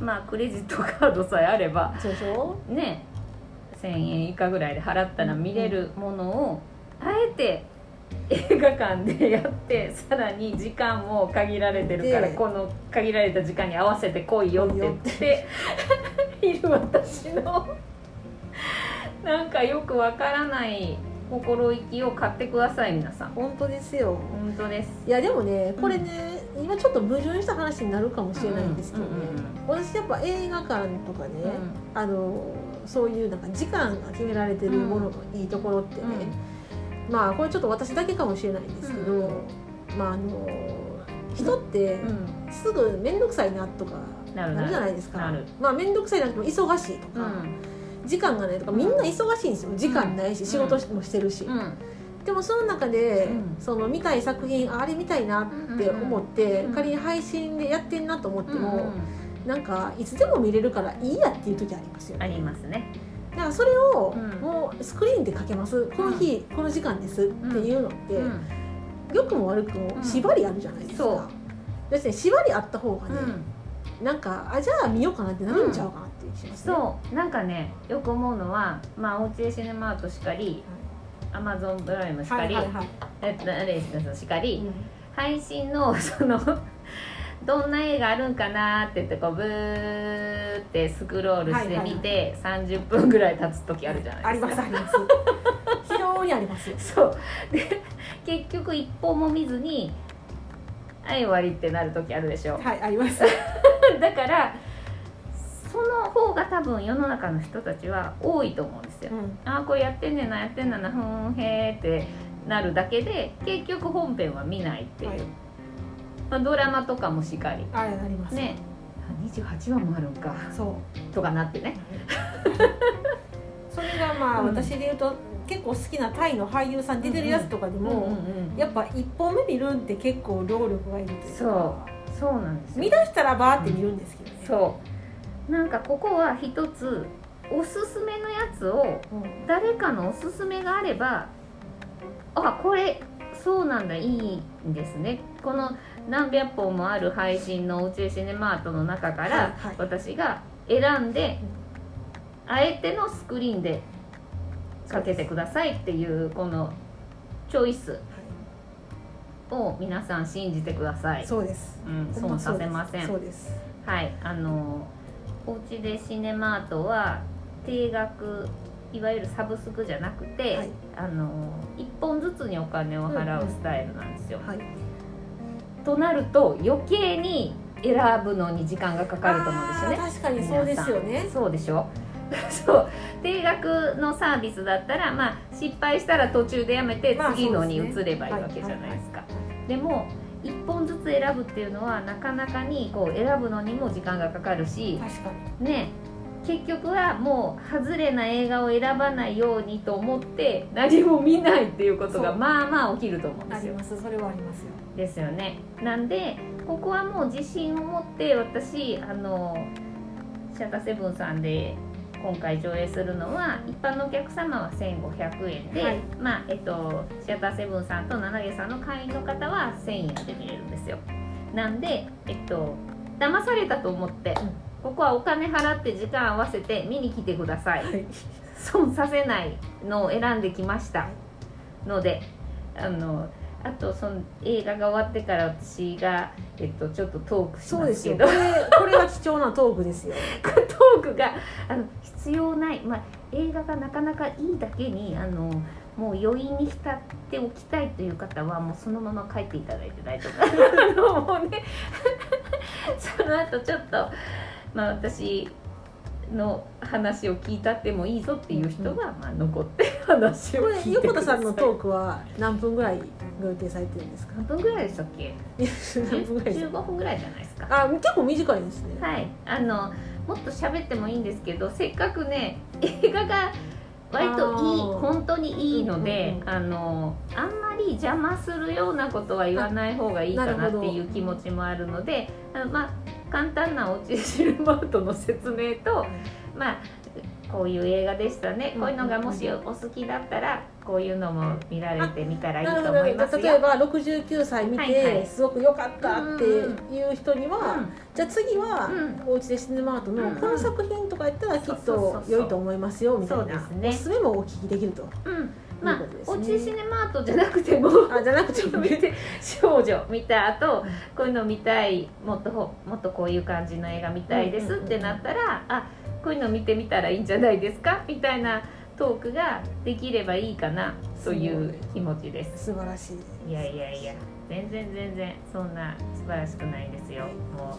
まあクレジットカードさえあればそうでしょね1000円以下ぐらいで払ったら見れるものを、あえて映画館でやってさらに時間も限られてるからでこの限られた時間に合わせて来いよって言って いる私のなんかよくわからない心意気を買ってください皆さん。本当ですよ。本当です。いやでもねこれね、うん、今ちょっと矛盾した話になるかもしれないんですけどね、私やっぱ映画館とかね、あのそういうなんか時間が決められてるもののいいところってね、まあこれちょっと私だけかもしれないんですけど、まああの人ってすぐ面倒くさいなとかなるじゃないですか。まあ面倒くさいなっても忙しいとか、時間がないとかみんな忙しいんですよ。時間ないし、仕事もしてるし、でもその中で、その見たい作品あれ見たいなって思って、仮に配信でやってんなと思っても、うなんかいつでも見れるからいいやっていう時ありますよね。ありますね。だからそれをもうスクリーンでかけます。この日、この時間ですっていうのって、良くも悪くも縛りあるじゃないですか。別に縛りあった方がね、なんかあじゃあ見ようかなってなるんちゃうかなね、そうなんかねよく思うのはまあおうちでシネマートしかり、アマゾンプライムしかり、はいはいはい、えっとレースしかり、うん、配信の そのどんな映画あるんかなって言ってこうブーってスクロールしてみて、はいはい、30分ぐらい経つ時あるじゃないですか。ありますあります。非常にありますよ。そう。で結局一本も見ずにはい終わりってなる時あるでしょ。はいあります。だからその方が多分世の中の人たちは多いと思うんですよ、うん、ああこれやってんねんなやってんだなふんへーってなるだけで結局本編は見ないっていう、はい、まあ、ドラマとかもしかり。あなります。ね。28話もあるんか。そう。とかなってね。それがまあ、私で言うと結構好きなタイの俳優さん出てるやつとかでも、やっぱ一本目見るんって結構労力がいるというか。そう。そうなんです見出したらバーって見るんですけどね、うん、そうなんかここは一つおすすめのやつを、誰かのおすすめがあればあこれそうなんだいいんですね。この何百本もある配信の宇宙シネマートの中から、私が選んであえてのスクリーンでかけてくださいっていうこのチョイスを皆さん信じてください。そうです、うん、損させません。そうです。はいあのおうちでシネマートは定額いわゆるサブスクじゃなくて、はい、あの1本ずつにお金を払うスタイルなんですよ、うんはい、となると余計に選ぶのに時間がかかると思うんですよね。確かにそうですよね。そうでしょ？そう。定額のサービスだったら、まあ、失敗したら途中でやめて次のに移ればいいわけじゃないですか。でも1本ずつ選ぶっていうのはなかなかにこう選ぶのにも時間がかかるしね結局はもう外れな映画を選ばないようにと思って何も見ないっていうことがまあまあ起きると思うんですよ。ありますそれはありますよ。ですよね。なんでここはもう自信を持って私あのシャタセブンさんで今回上映するのは一般のお客様は1500円で、はい、まあえっとシアターセブンさんと七毛さんの会員の方は1000円で見れるんですよ。なんでえっと騙されたと思って、うん、ここはお金払って時間合わせて見に来てください、はい、損させないのを選んできましたのであのあとその映画が終わってから私が、えっと、ちょっとトークしますけど。これこれは貴重なトークですよ。トークがあの必要ない、まあ、映画がなかなかいいだけにあのもう余韻に浸っておきたいという方はもうそのまま帰っていただいて大丈夫あのもうねその後ちょっとまあ私の話を聞いたってもいいぞっていう人は、まあ、残って話を聞いてください。横田さんのトークは何分ぐらいご予定されてるんですか？何分ぐらいでしたっけ？何分ぐらい15分ぐらいじゃないですか。あ結構短いですね。はい。あのもっと喋ってもいいんですけどせっかくね映画が割といい本当にいいので、うんうんうん、あのあんまり邪魔するようなことは言わない方がいいかなっていう気持ちもあるのであのまあ簡単なおうちシルマートの説明と、まあこういう映画でしたね、こういうのがもしお好きだったらこういうのも見られてみたらいいと思いますよ。例えば69歳見てすごく良かったっていう人には、じゃあ次は、おうちでシネマートのこの作品とかやったらきっと良いと思いますよみたいな。おすすめもお聞きできると。うんまあ、おうちシネマートじゃなくてもあじゃなくても 見て少女見た後こういうの見たいもっともっとこういう感じの映画見たいですってなったら、あこういうの見てみたらいいんじゃないですか？みたいなトークができればいいかなという気持ちです。素晴らしいいやいやいや全然全然そんな素晴らしくないですよ。も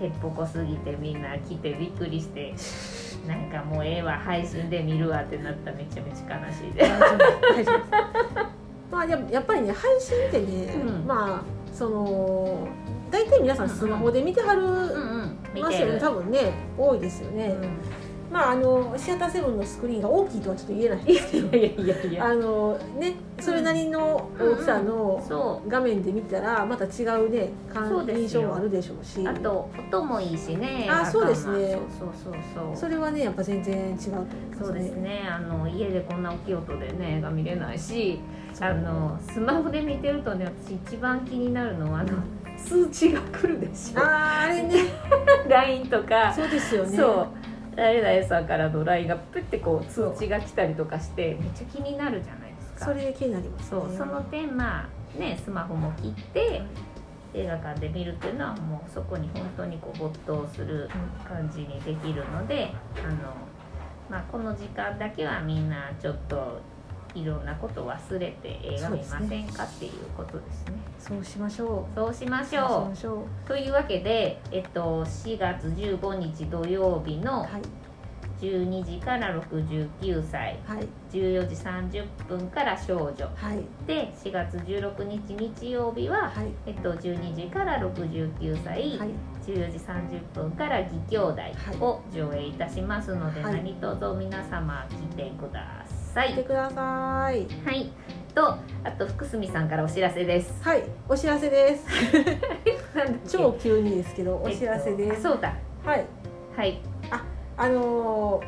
うへっぽこすぎてみんな来てびっくりして なんかもうええわ配信で見るわってなったらめちゃめちゃ悲しいで。大丈夫大丈夫まあややっぱりね配信ってね、うん。まあその大体皆さんスマホで見てはるますよねてる。多分ね多いですよね、うんまああのシアターセブンのスクリーンが大きいとはちょっと言えないんですけどいやいやいやあのねそれなりの大きさのそ画面で見たらまた違うね印象もあるでしょうし。うあと音もいいしねあそうですね。そうそうそうそれはねやっぱ全然違うと思いますそうですね。あの家でこんな大きい音でね映画見れないしあのスマホで見てるとね私一番気になるのはあの通知が来るでしょ。あーあれね。LINE とか。そうですよね。そう誰々さんからの LINE がプッてこう通知が来たりとかしてめっちゃ気になるじゃないですか。それ気になります、ね、そうその点まあねスマホも切って映画館で見るっていうのはもうそこに本当にこう没頭する感じにできるのであの、まあ、この時間だけはみんなちょっといろんなことを忘れて映画見ませんかっていうことですね。そうしましょう。そうしましそうしょう。うというわけで、えっと、4月15日土曜日のはい。12時から69歳。はい。14時30分から少女。はい。で4月16日日曜日は、はい。えっと、12時から69歳、はい。14時30分から義兄弟を上映いたしますので、はい。何卒皆様来てください。来てください。はい、とあと福住さんからお知らせです。はいお知らせです。超急にですけどお知らせです、えっとあそうだ。はい。はい。あのー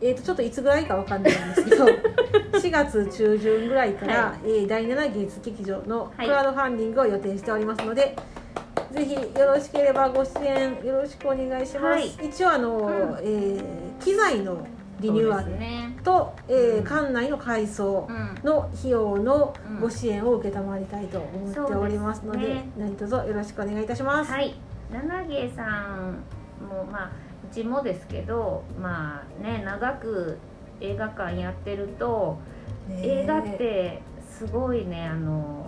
えー、とちょっといつぐらいかわかんないんですけど 4月中旬ぐらいから、はえー第7芸術劇場のはい。クラウドファンディングを予定しておりますので、ぜひよろしければご支援よろしくお願いします、はい。一応あのー、うん。えー機材のリニューアル。ね。と、えーうん。館内の改装うんの費用のうん。ご支援を受けたまわりたいと思っておりますのでそうですね。何卒よろしくお願いいたします、はい、七芸さんもまあうちもですけどまあね長く映画館やってると映画ってすごいねあの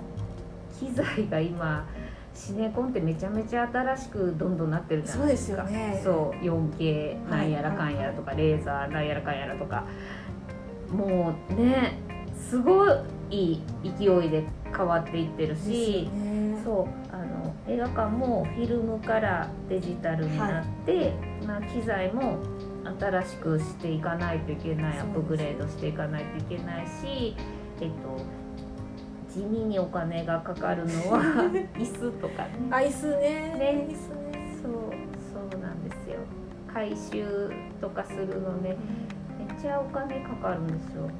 機材が今シネコンってめちゃめちゃ新しくどんどんなってるじゃないですか。そうですよね。そう 4K なんやらかんやらとか、レーザーなんやらかんやらとかもうねすごい勢いで変わっていってるし、ね。そうあの映画館もフィルムからデジタルになって、まあ、機材も新しくしていかないといけないアップグレードしていかないといけないし、えっと、地味にお金がかかるのは 椅子とかね。アイスね。ね。アイスね。そうそうなんですよ。回収とかするのねめっちゃお金かかるんですよ。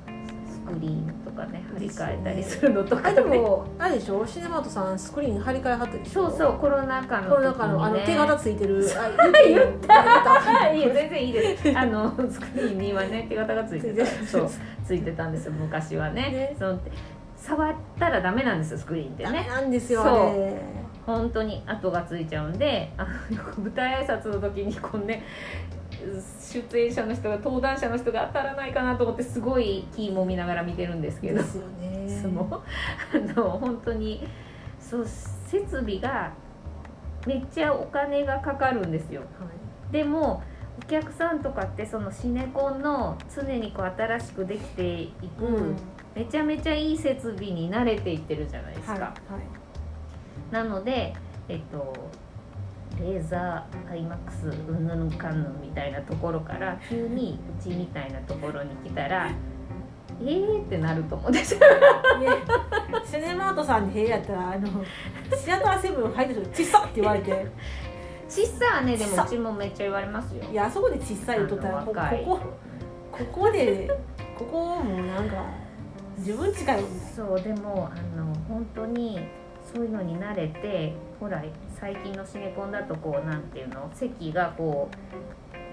スクリーンとかね張り替えたりするのとかあねでもあれでしょ？シネマートさんスクリーン張り替えはったでしょ？そうそうコロナ禍のコロナ禍のあの手形ついてる。あ言った。いや全然いいです。あのスクリーンにはね手形がついてた。そう。ついてたんですよ昔はね。ね。その触ったらダメなんですよスクリーンってダメね。なんですよ本当に跡がついちゃうんで、あの舞台挨拶の時にこうね。出演者の人が登壇者の人が当たらないかなと思ってすごい気も見ながら見てるんですけど。ですよね。そのあの本当にそう設備がめっちゃお金がかかるんですよ。はい。でもお客さんとかってそのシネコンの常にこう新しくできていく、うん。めちゃめちゃいい設備に慣れていってるじゃないですか、はいはい。なのでえっとレーザーアイマックスうんぬんかんぬんみたいなところから急にうちみたいなところに来たら えーってなると思うんですよシネマートさんに部屋やったらあのシアターセブン入ってる時小さって言われて。小さはねでもうちもめっちゃ言われますよ。いやあそこで小さい言うとったらこここここでここもなんか自分近いそうでもあの本当にそういうのに慣れてほら最近のシネコンだとこうなんていうの席がこ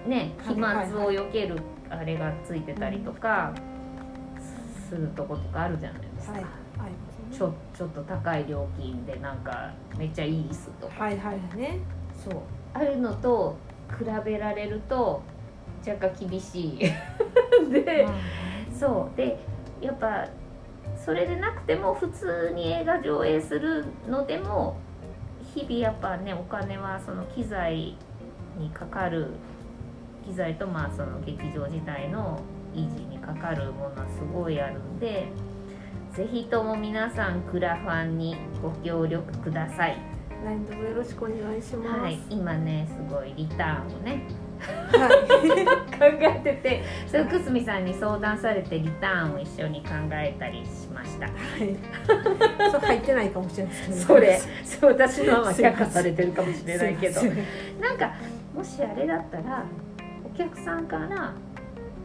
うね飛沫を避けるあれがついてたりとかするとことかあるじゃないですか、はいちょちょっと高い料金でなんかめっちゃいい椅子とか。はいはいね。そう。あるのと比べられると若干厳しい。で、まあそう。でやっぱそれでなくても普通に映画上映するのでも日々やっぱねお金はその機材にかかる機材とまあその劇場自体の維持にかかるものはすごいあるんでぜひとも皆さんクラファンにご協力ください。何卒よろしくお願いします。はい、今ねすごいリターンをねはい。考えててそれ久住さんに相談されてリターンを一緒に考えたりしました。はい。そう入ってないかもしれないですけど。それそう私のません却下されてるかもしれないけどなんかもしあれだったらお客さんから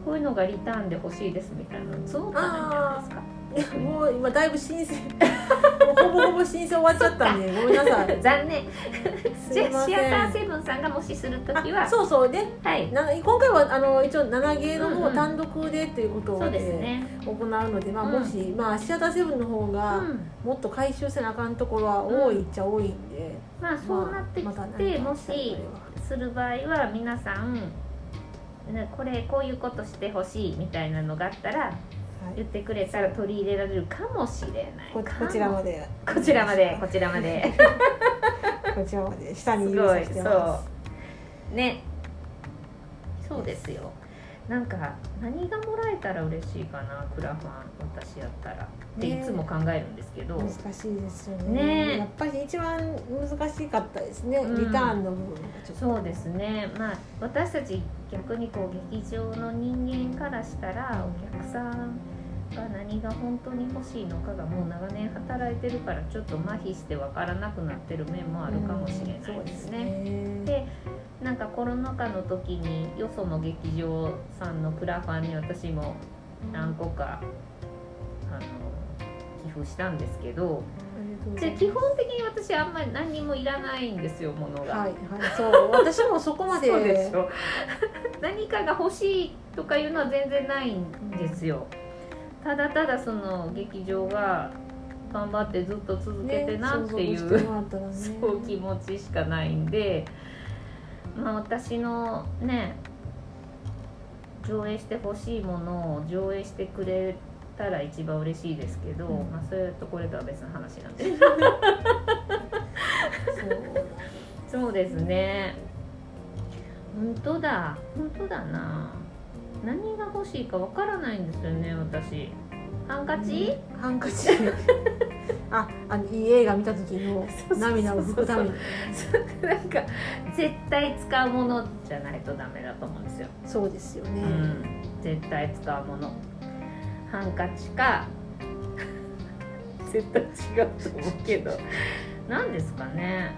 こういうのがリターンで欲しいですみたいなの募ったらいいんじゃないですか？もう今だいぶ申請 ほぼほぼ申請終わっちゃったんでごめんなさい。残念。すじゃあシアターセブンさんがもしする時はあそうそう。ではい。な今回はあの一応7芸のうんうん。方単独でっていうことそうでですね。行うので、まあ、うん。もし、まあ、シアターセブンの方うがん。もっと回収せなあかんところは多いっちゃ多いんで、まあそうなってきて、何かもしする場合は皆さんねこれこういうことしてほしいみたいなのがあったらはい言ってくれたら取り入れられるかもしれない。こちらまで。こちらまで こちらまで。こちらまで。下にすごい入れさせてまそう。ね。そうですよ。なんか何がもらえたら嬉しいかなクラファン私やったら。っていつも考えるんですけど、す難しいですよね。ね。やっぱり一番難しかったですね、うん。リターンの部分そうですね。まあ私たち逆にこう劇場の人間からしたらお客さんが何が本当に欲しいのかがもう長年働いてるからちょっと麻痺して分からなくなってる面もあるかもしれないですね。ね。でなんかコロナ禍の時によその劇場さんのクラファンに私も何個かあの寄付したんですけどで基本的に私あんまり何にもいらないんですよものが。はいはいそう私もそこまで。何かが欲しいとかいうのは全然ないんですよ、ただただその劇場が頑張ってずっと続けてなっていう、ねそう気持ちしかないんでまあ私のね上映してほしいものを上映してくれたら一番嬉しいですけど、うん。まあそれとこれとは別の話なんで。そう。そうですね。本当だ。本当だな何が欲しいかわからないんですよね私。ハンカチ、ハンカチ。ああのいい映画見た時の 涙を拭くために。なんか絶対使うものじゃないとダメだと思うんですよ、そうですよね、うん、絶対使うもの。ハンカチか絶対違うと思うけど。何ですかね。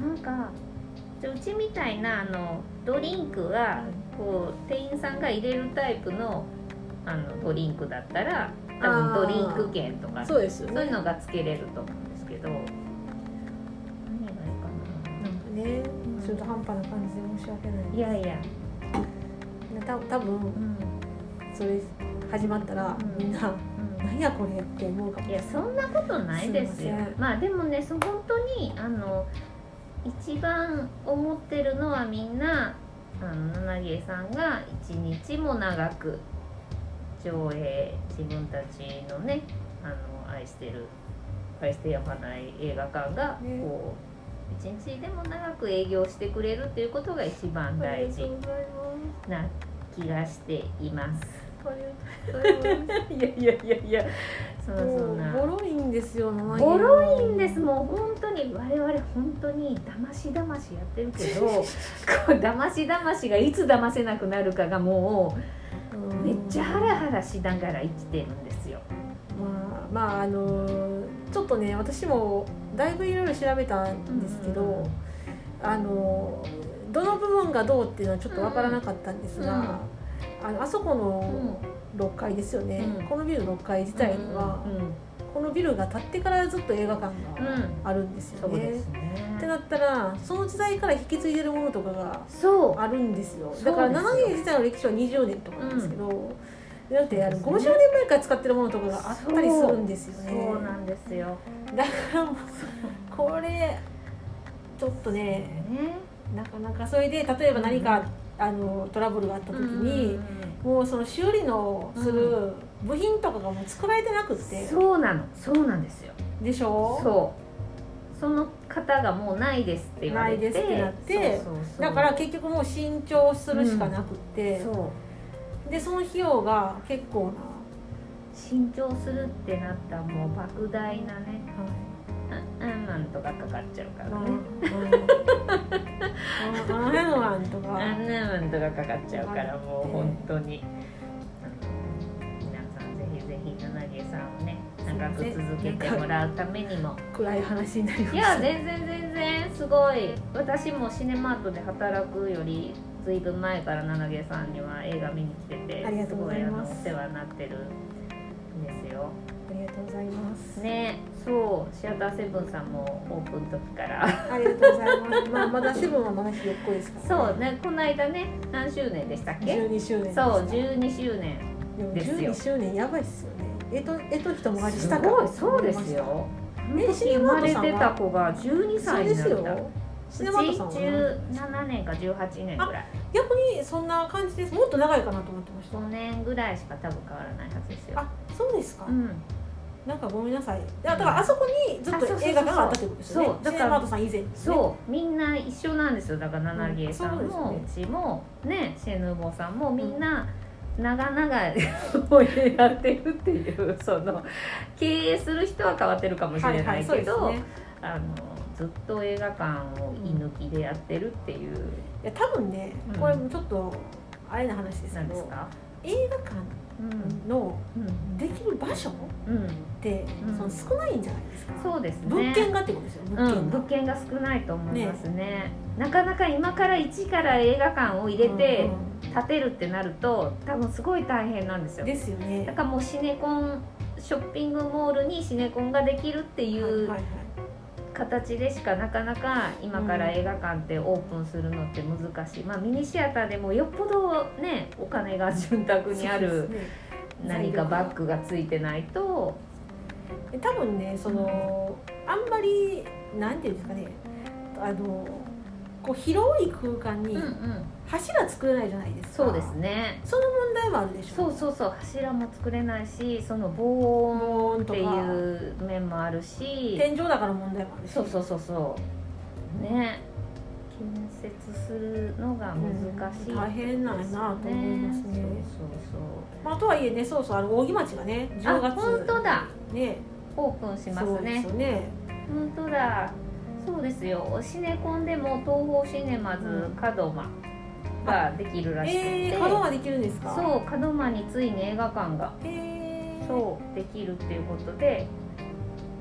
なんかじゃあうちみたいなあのドリンクはこう店員さんが入れるタイプのあのドリンクだったら多分ドリンク券とかそうですよね。そういうのがつけれると思うんですけど。何がいいかな。んかね中途半端な感じで申し訳ないないやいや、た多分うんそれ始まったら、うん。みんなうん「何やこれ」って思うかも。いやそんなことないですよ。まあでもねそ本当にあの一番思ってるのはみんなあの七芸さんが一日も長く上映自分たちのねあの愛してる愛してやまない映画館がね。こう一日でも長く営業してくれるっていうことが一番大事な気がしています。いやいやいやいやそんなそんなボロいんですよ7ボロいんです。もう本当に我々本当にだましだましやってるけど こうだましだましがいつだませなくなるかがもうめっちゃハラハラしながら生きてるんですよ。まあまああのちょっとね私もだいぶいろいろ調べたんですけど、うん。うんうんあのどの部分がどうっていうのはちょっとわからなかったんですが、うんあのあそこの6階ですよね、うん。このビル6階自体には、このビルが建ってからずっと映画館があるんですよね。そうですってね。なったらその時代から引き継いでるものとかがあるんですよ。だからですよ。7年自体の歴史は20年とかなんですけど、だってあのそうですね。50年前から使ってるものとかがあったりするんですよね。そうなんですよ。だからもうこれちょっとねね。なかなかそれで例えば何かあのトラブルがあった時に、もうその修理のする部品とかがもう作られてなくって、そうなの。そうなんですよ。でしょ？そう。その方がもうないですって言われて。ないですってなってそうそうそう。だから結局もう新調するしかなくって、そう。でその費用が結構新調するってなったらもう莫大なねんなんとかかかっちゃうからね。うん。ああヘノランとかあん。とかかかっちゃうからもう本当に皆さん。ぜひぜひ七毛さん。をね長く続けてもらうためにも暗い話になりましいや全然全然すごい私もシネマートで働くよりずいぶん。前から七毛さん。には映画見に来ててすごいお世話になってるん。ですよありがとうございます、ねそうシアターセブンさんもオープン時から。ありがとうございます。まあまだセブンはまだひよっこですから、そうねこの間ね何周年でしたっけ？12周年そう12周年でもですよ12周年やばいっすよね。えとえと一回りすしたからごいそうですよ。えあの時生まれてた子が12そう歳ですよになったうちシネマートさんは17年か18年ぐらい。逆にそんな感じです。もっと長いかなと思ってました。5年ぐらいしか多分変わらないはずですよ。あそうですか、うん。なんかごめんなさい。だからあそこにずっと映画館があったってことですよね。そうだからシネマートさん以前にね。そうみんな一緒なんですよ。だから七芸さんうんもそううちもね。シェヌーボーさん。もみんな長々をやってるっていうその経営する人は変わってるかもしれないけど、そうですね。あのずっと映画館を居抜きでやってるっていう、いや多分ねうん。これもちょっとあれな話ですけどなんですか？映画館うんのうん。できる場所っうんてうん。その少ないんじゃないですか、そうですね。物件がってことですよ物うん、件が、物件が少ないと思いますね。なかなか今から一から映画館を入れてうん建てるってなると多分すごい大変なんですよ。ですよだねからもうシネコンショッピングモールにシネコンができるっていはいうはいはい形でしかなかなか今から映画館ってオープンするのって難しい、まあミニシアターでもよっぽどねお金が潤沢にある何かバッグがついてないと。え多分ねその、あんまりなんていうんですかね。あのこう広い空間にうんうん柱作れないじゃないですか、そうですね。その問題もあるでしょ。そうそうそう。柱も作れないしその防音っていう面もあるし。天井高の問題もあるし。そうそうそうそう。ね。建設するのが難しい、うん大変なんやなと思いますね。そうそうまあ、とはいえねそうそうあの扇町がねそう10月あ本当だ。ね。オープンしますそうね。本当だ。そうですよ。シネコンでも東宝シネマズうん。門真ができるらしくて、えー、角はできるんですか？そう門真についに映画館がえー、そうできるっていうことで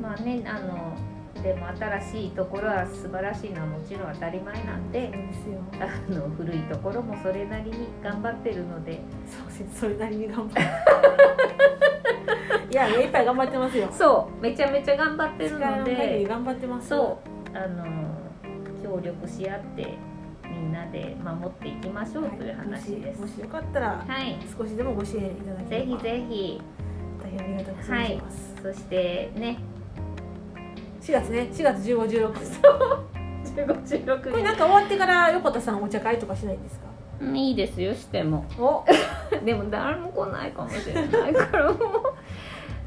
まあねあのでも新しいところは素晴らしいのはもちろん当たり前なんであの古いところもそれなりに頑張ってるので。そうそれなりに頑張って いや目いっぱい頑張ってますよ。そうめちゃめちゃ頑張ってる力ので頑張ってますそうあの協力し合ってみんなで守っていきましょうという話です。もしもしよかったらはい、少しでもご支援いただけぜひれば。ぜひ大変ありがとうございます、そしてね。4月ね。4月1516 15、16これなんか終わってから横田さんお茶会とかしないんですか？うんいいですよしても。お。でも誰も来ないかもしれないからも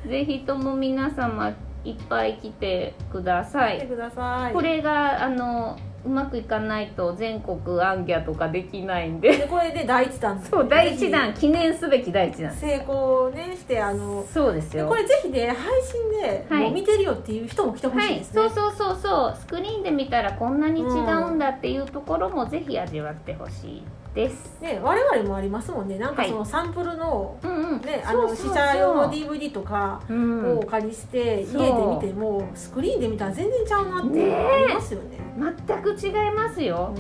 う。ぜひとも皆様いっぱい来てください。来てください。これがあのうまくいかないと全国アンギャとかできないんで。でこれで第一弾。そう第一弾記念すべき第一弾。成功ねしてあのそうですよ。でこれぜひね配信ではい。もう見てるよっていう人も来てほはいしいですね、そうそうそうそう。スクリーンで見たらこんなに違うんだっていうところもぜひ味わってほしいです。ね我々もありますもんね。なんかそのサンプルの、うんうん。ねあの試写用の DVD とかうん。をお借りして、家で見てもスクリーンで見たら全然ちゃうなってますよね。全く違いますよ。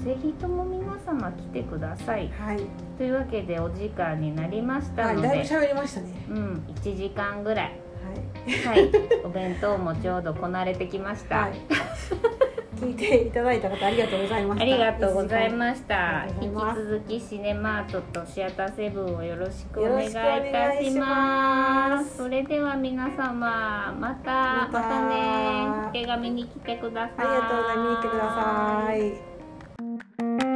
うぜひとも皆様来てください。んはい、というわけでお時間になりましたはい、ので、だいぶ喋りましたね。うん1時間ぐらい。はい。はい。お弁当もちょうどこなれてきました、はい、聞いていただいた方ありがとうございました。ありがとうございすました。引き続きシネマートとシアターセブンをよろしくお願いいたしまます。すそれでは皆様またまた。ね。映画見に来てください。ありがとうございます。見に来てください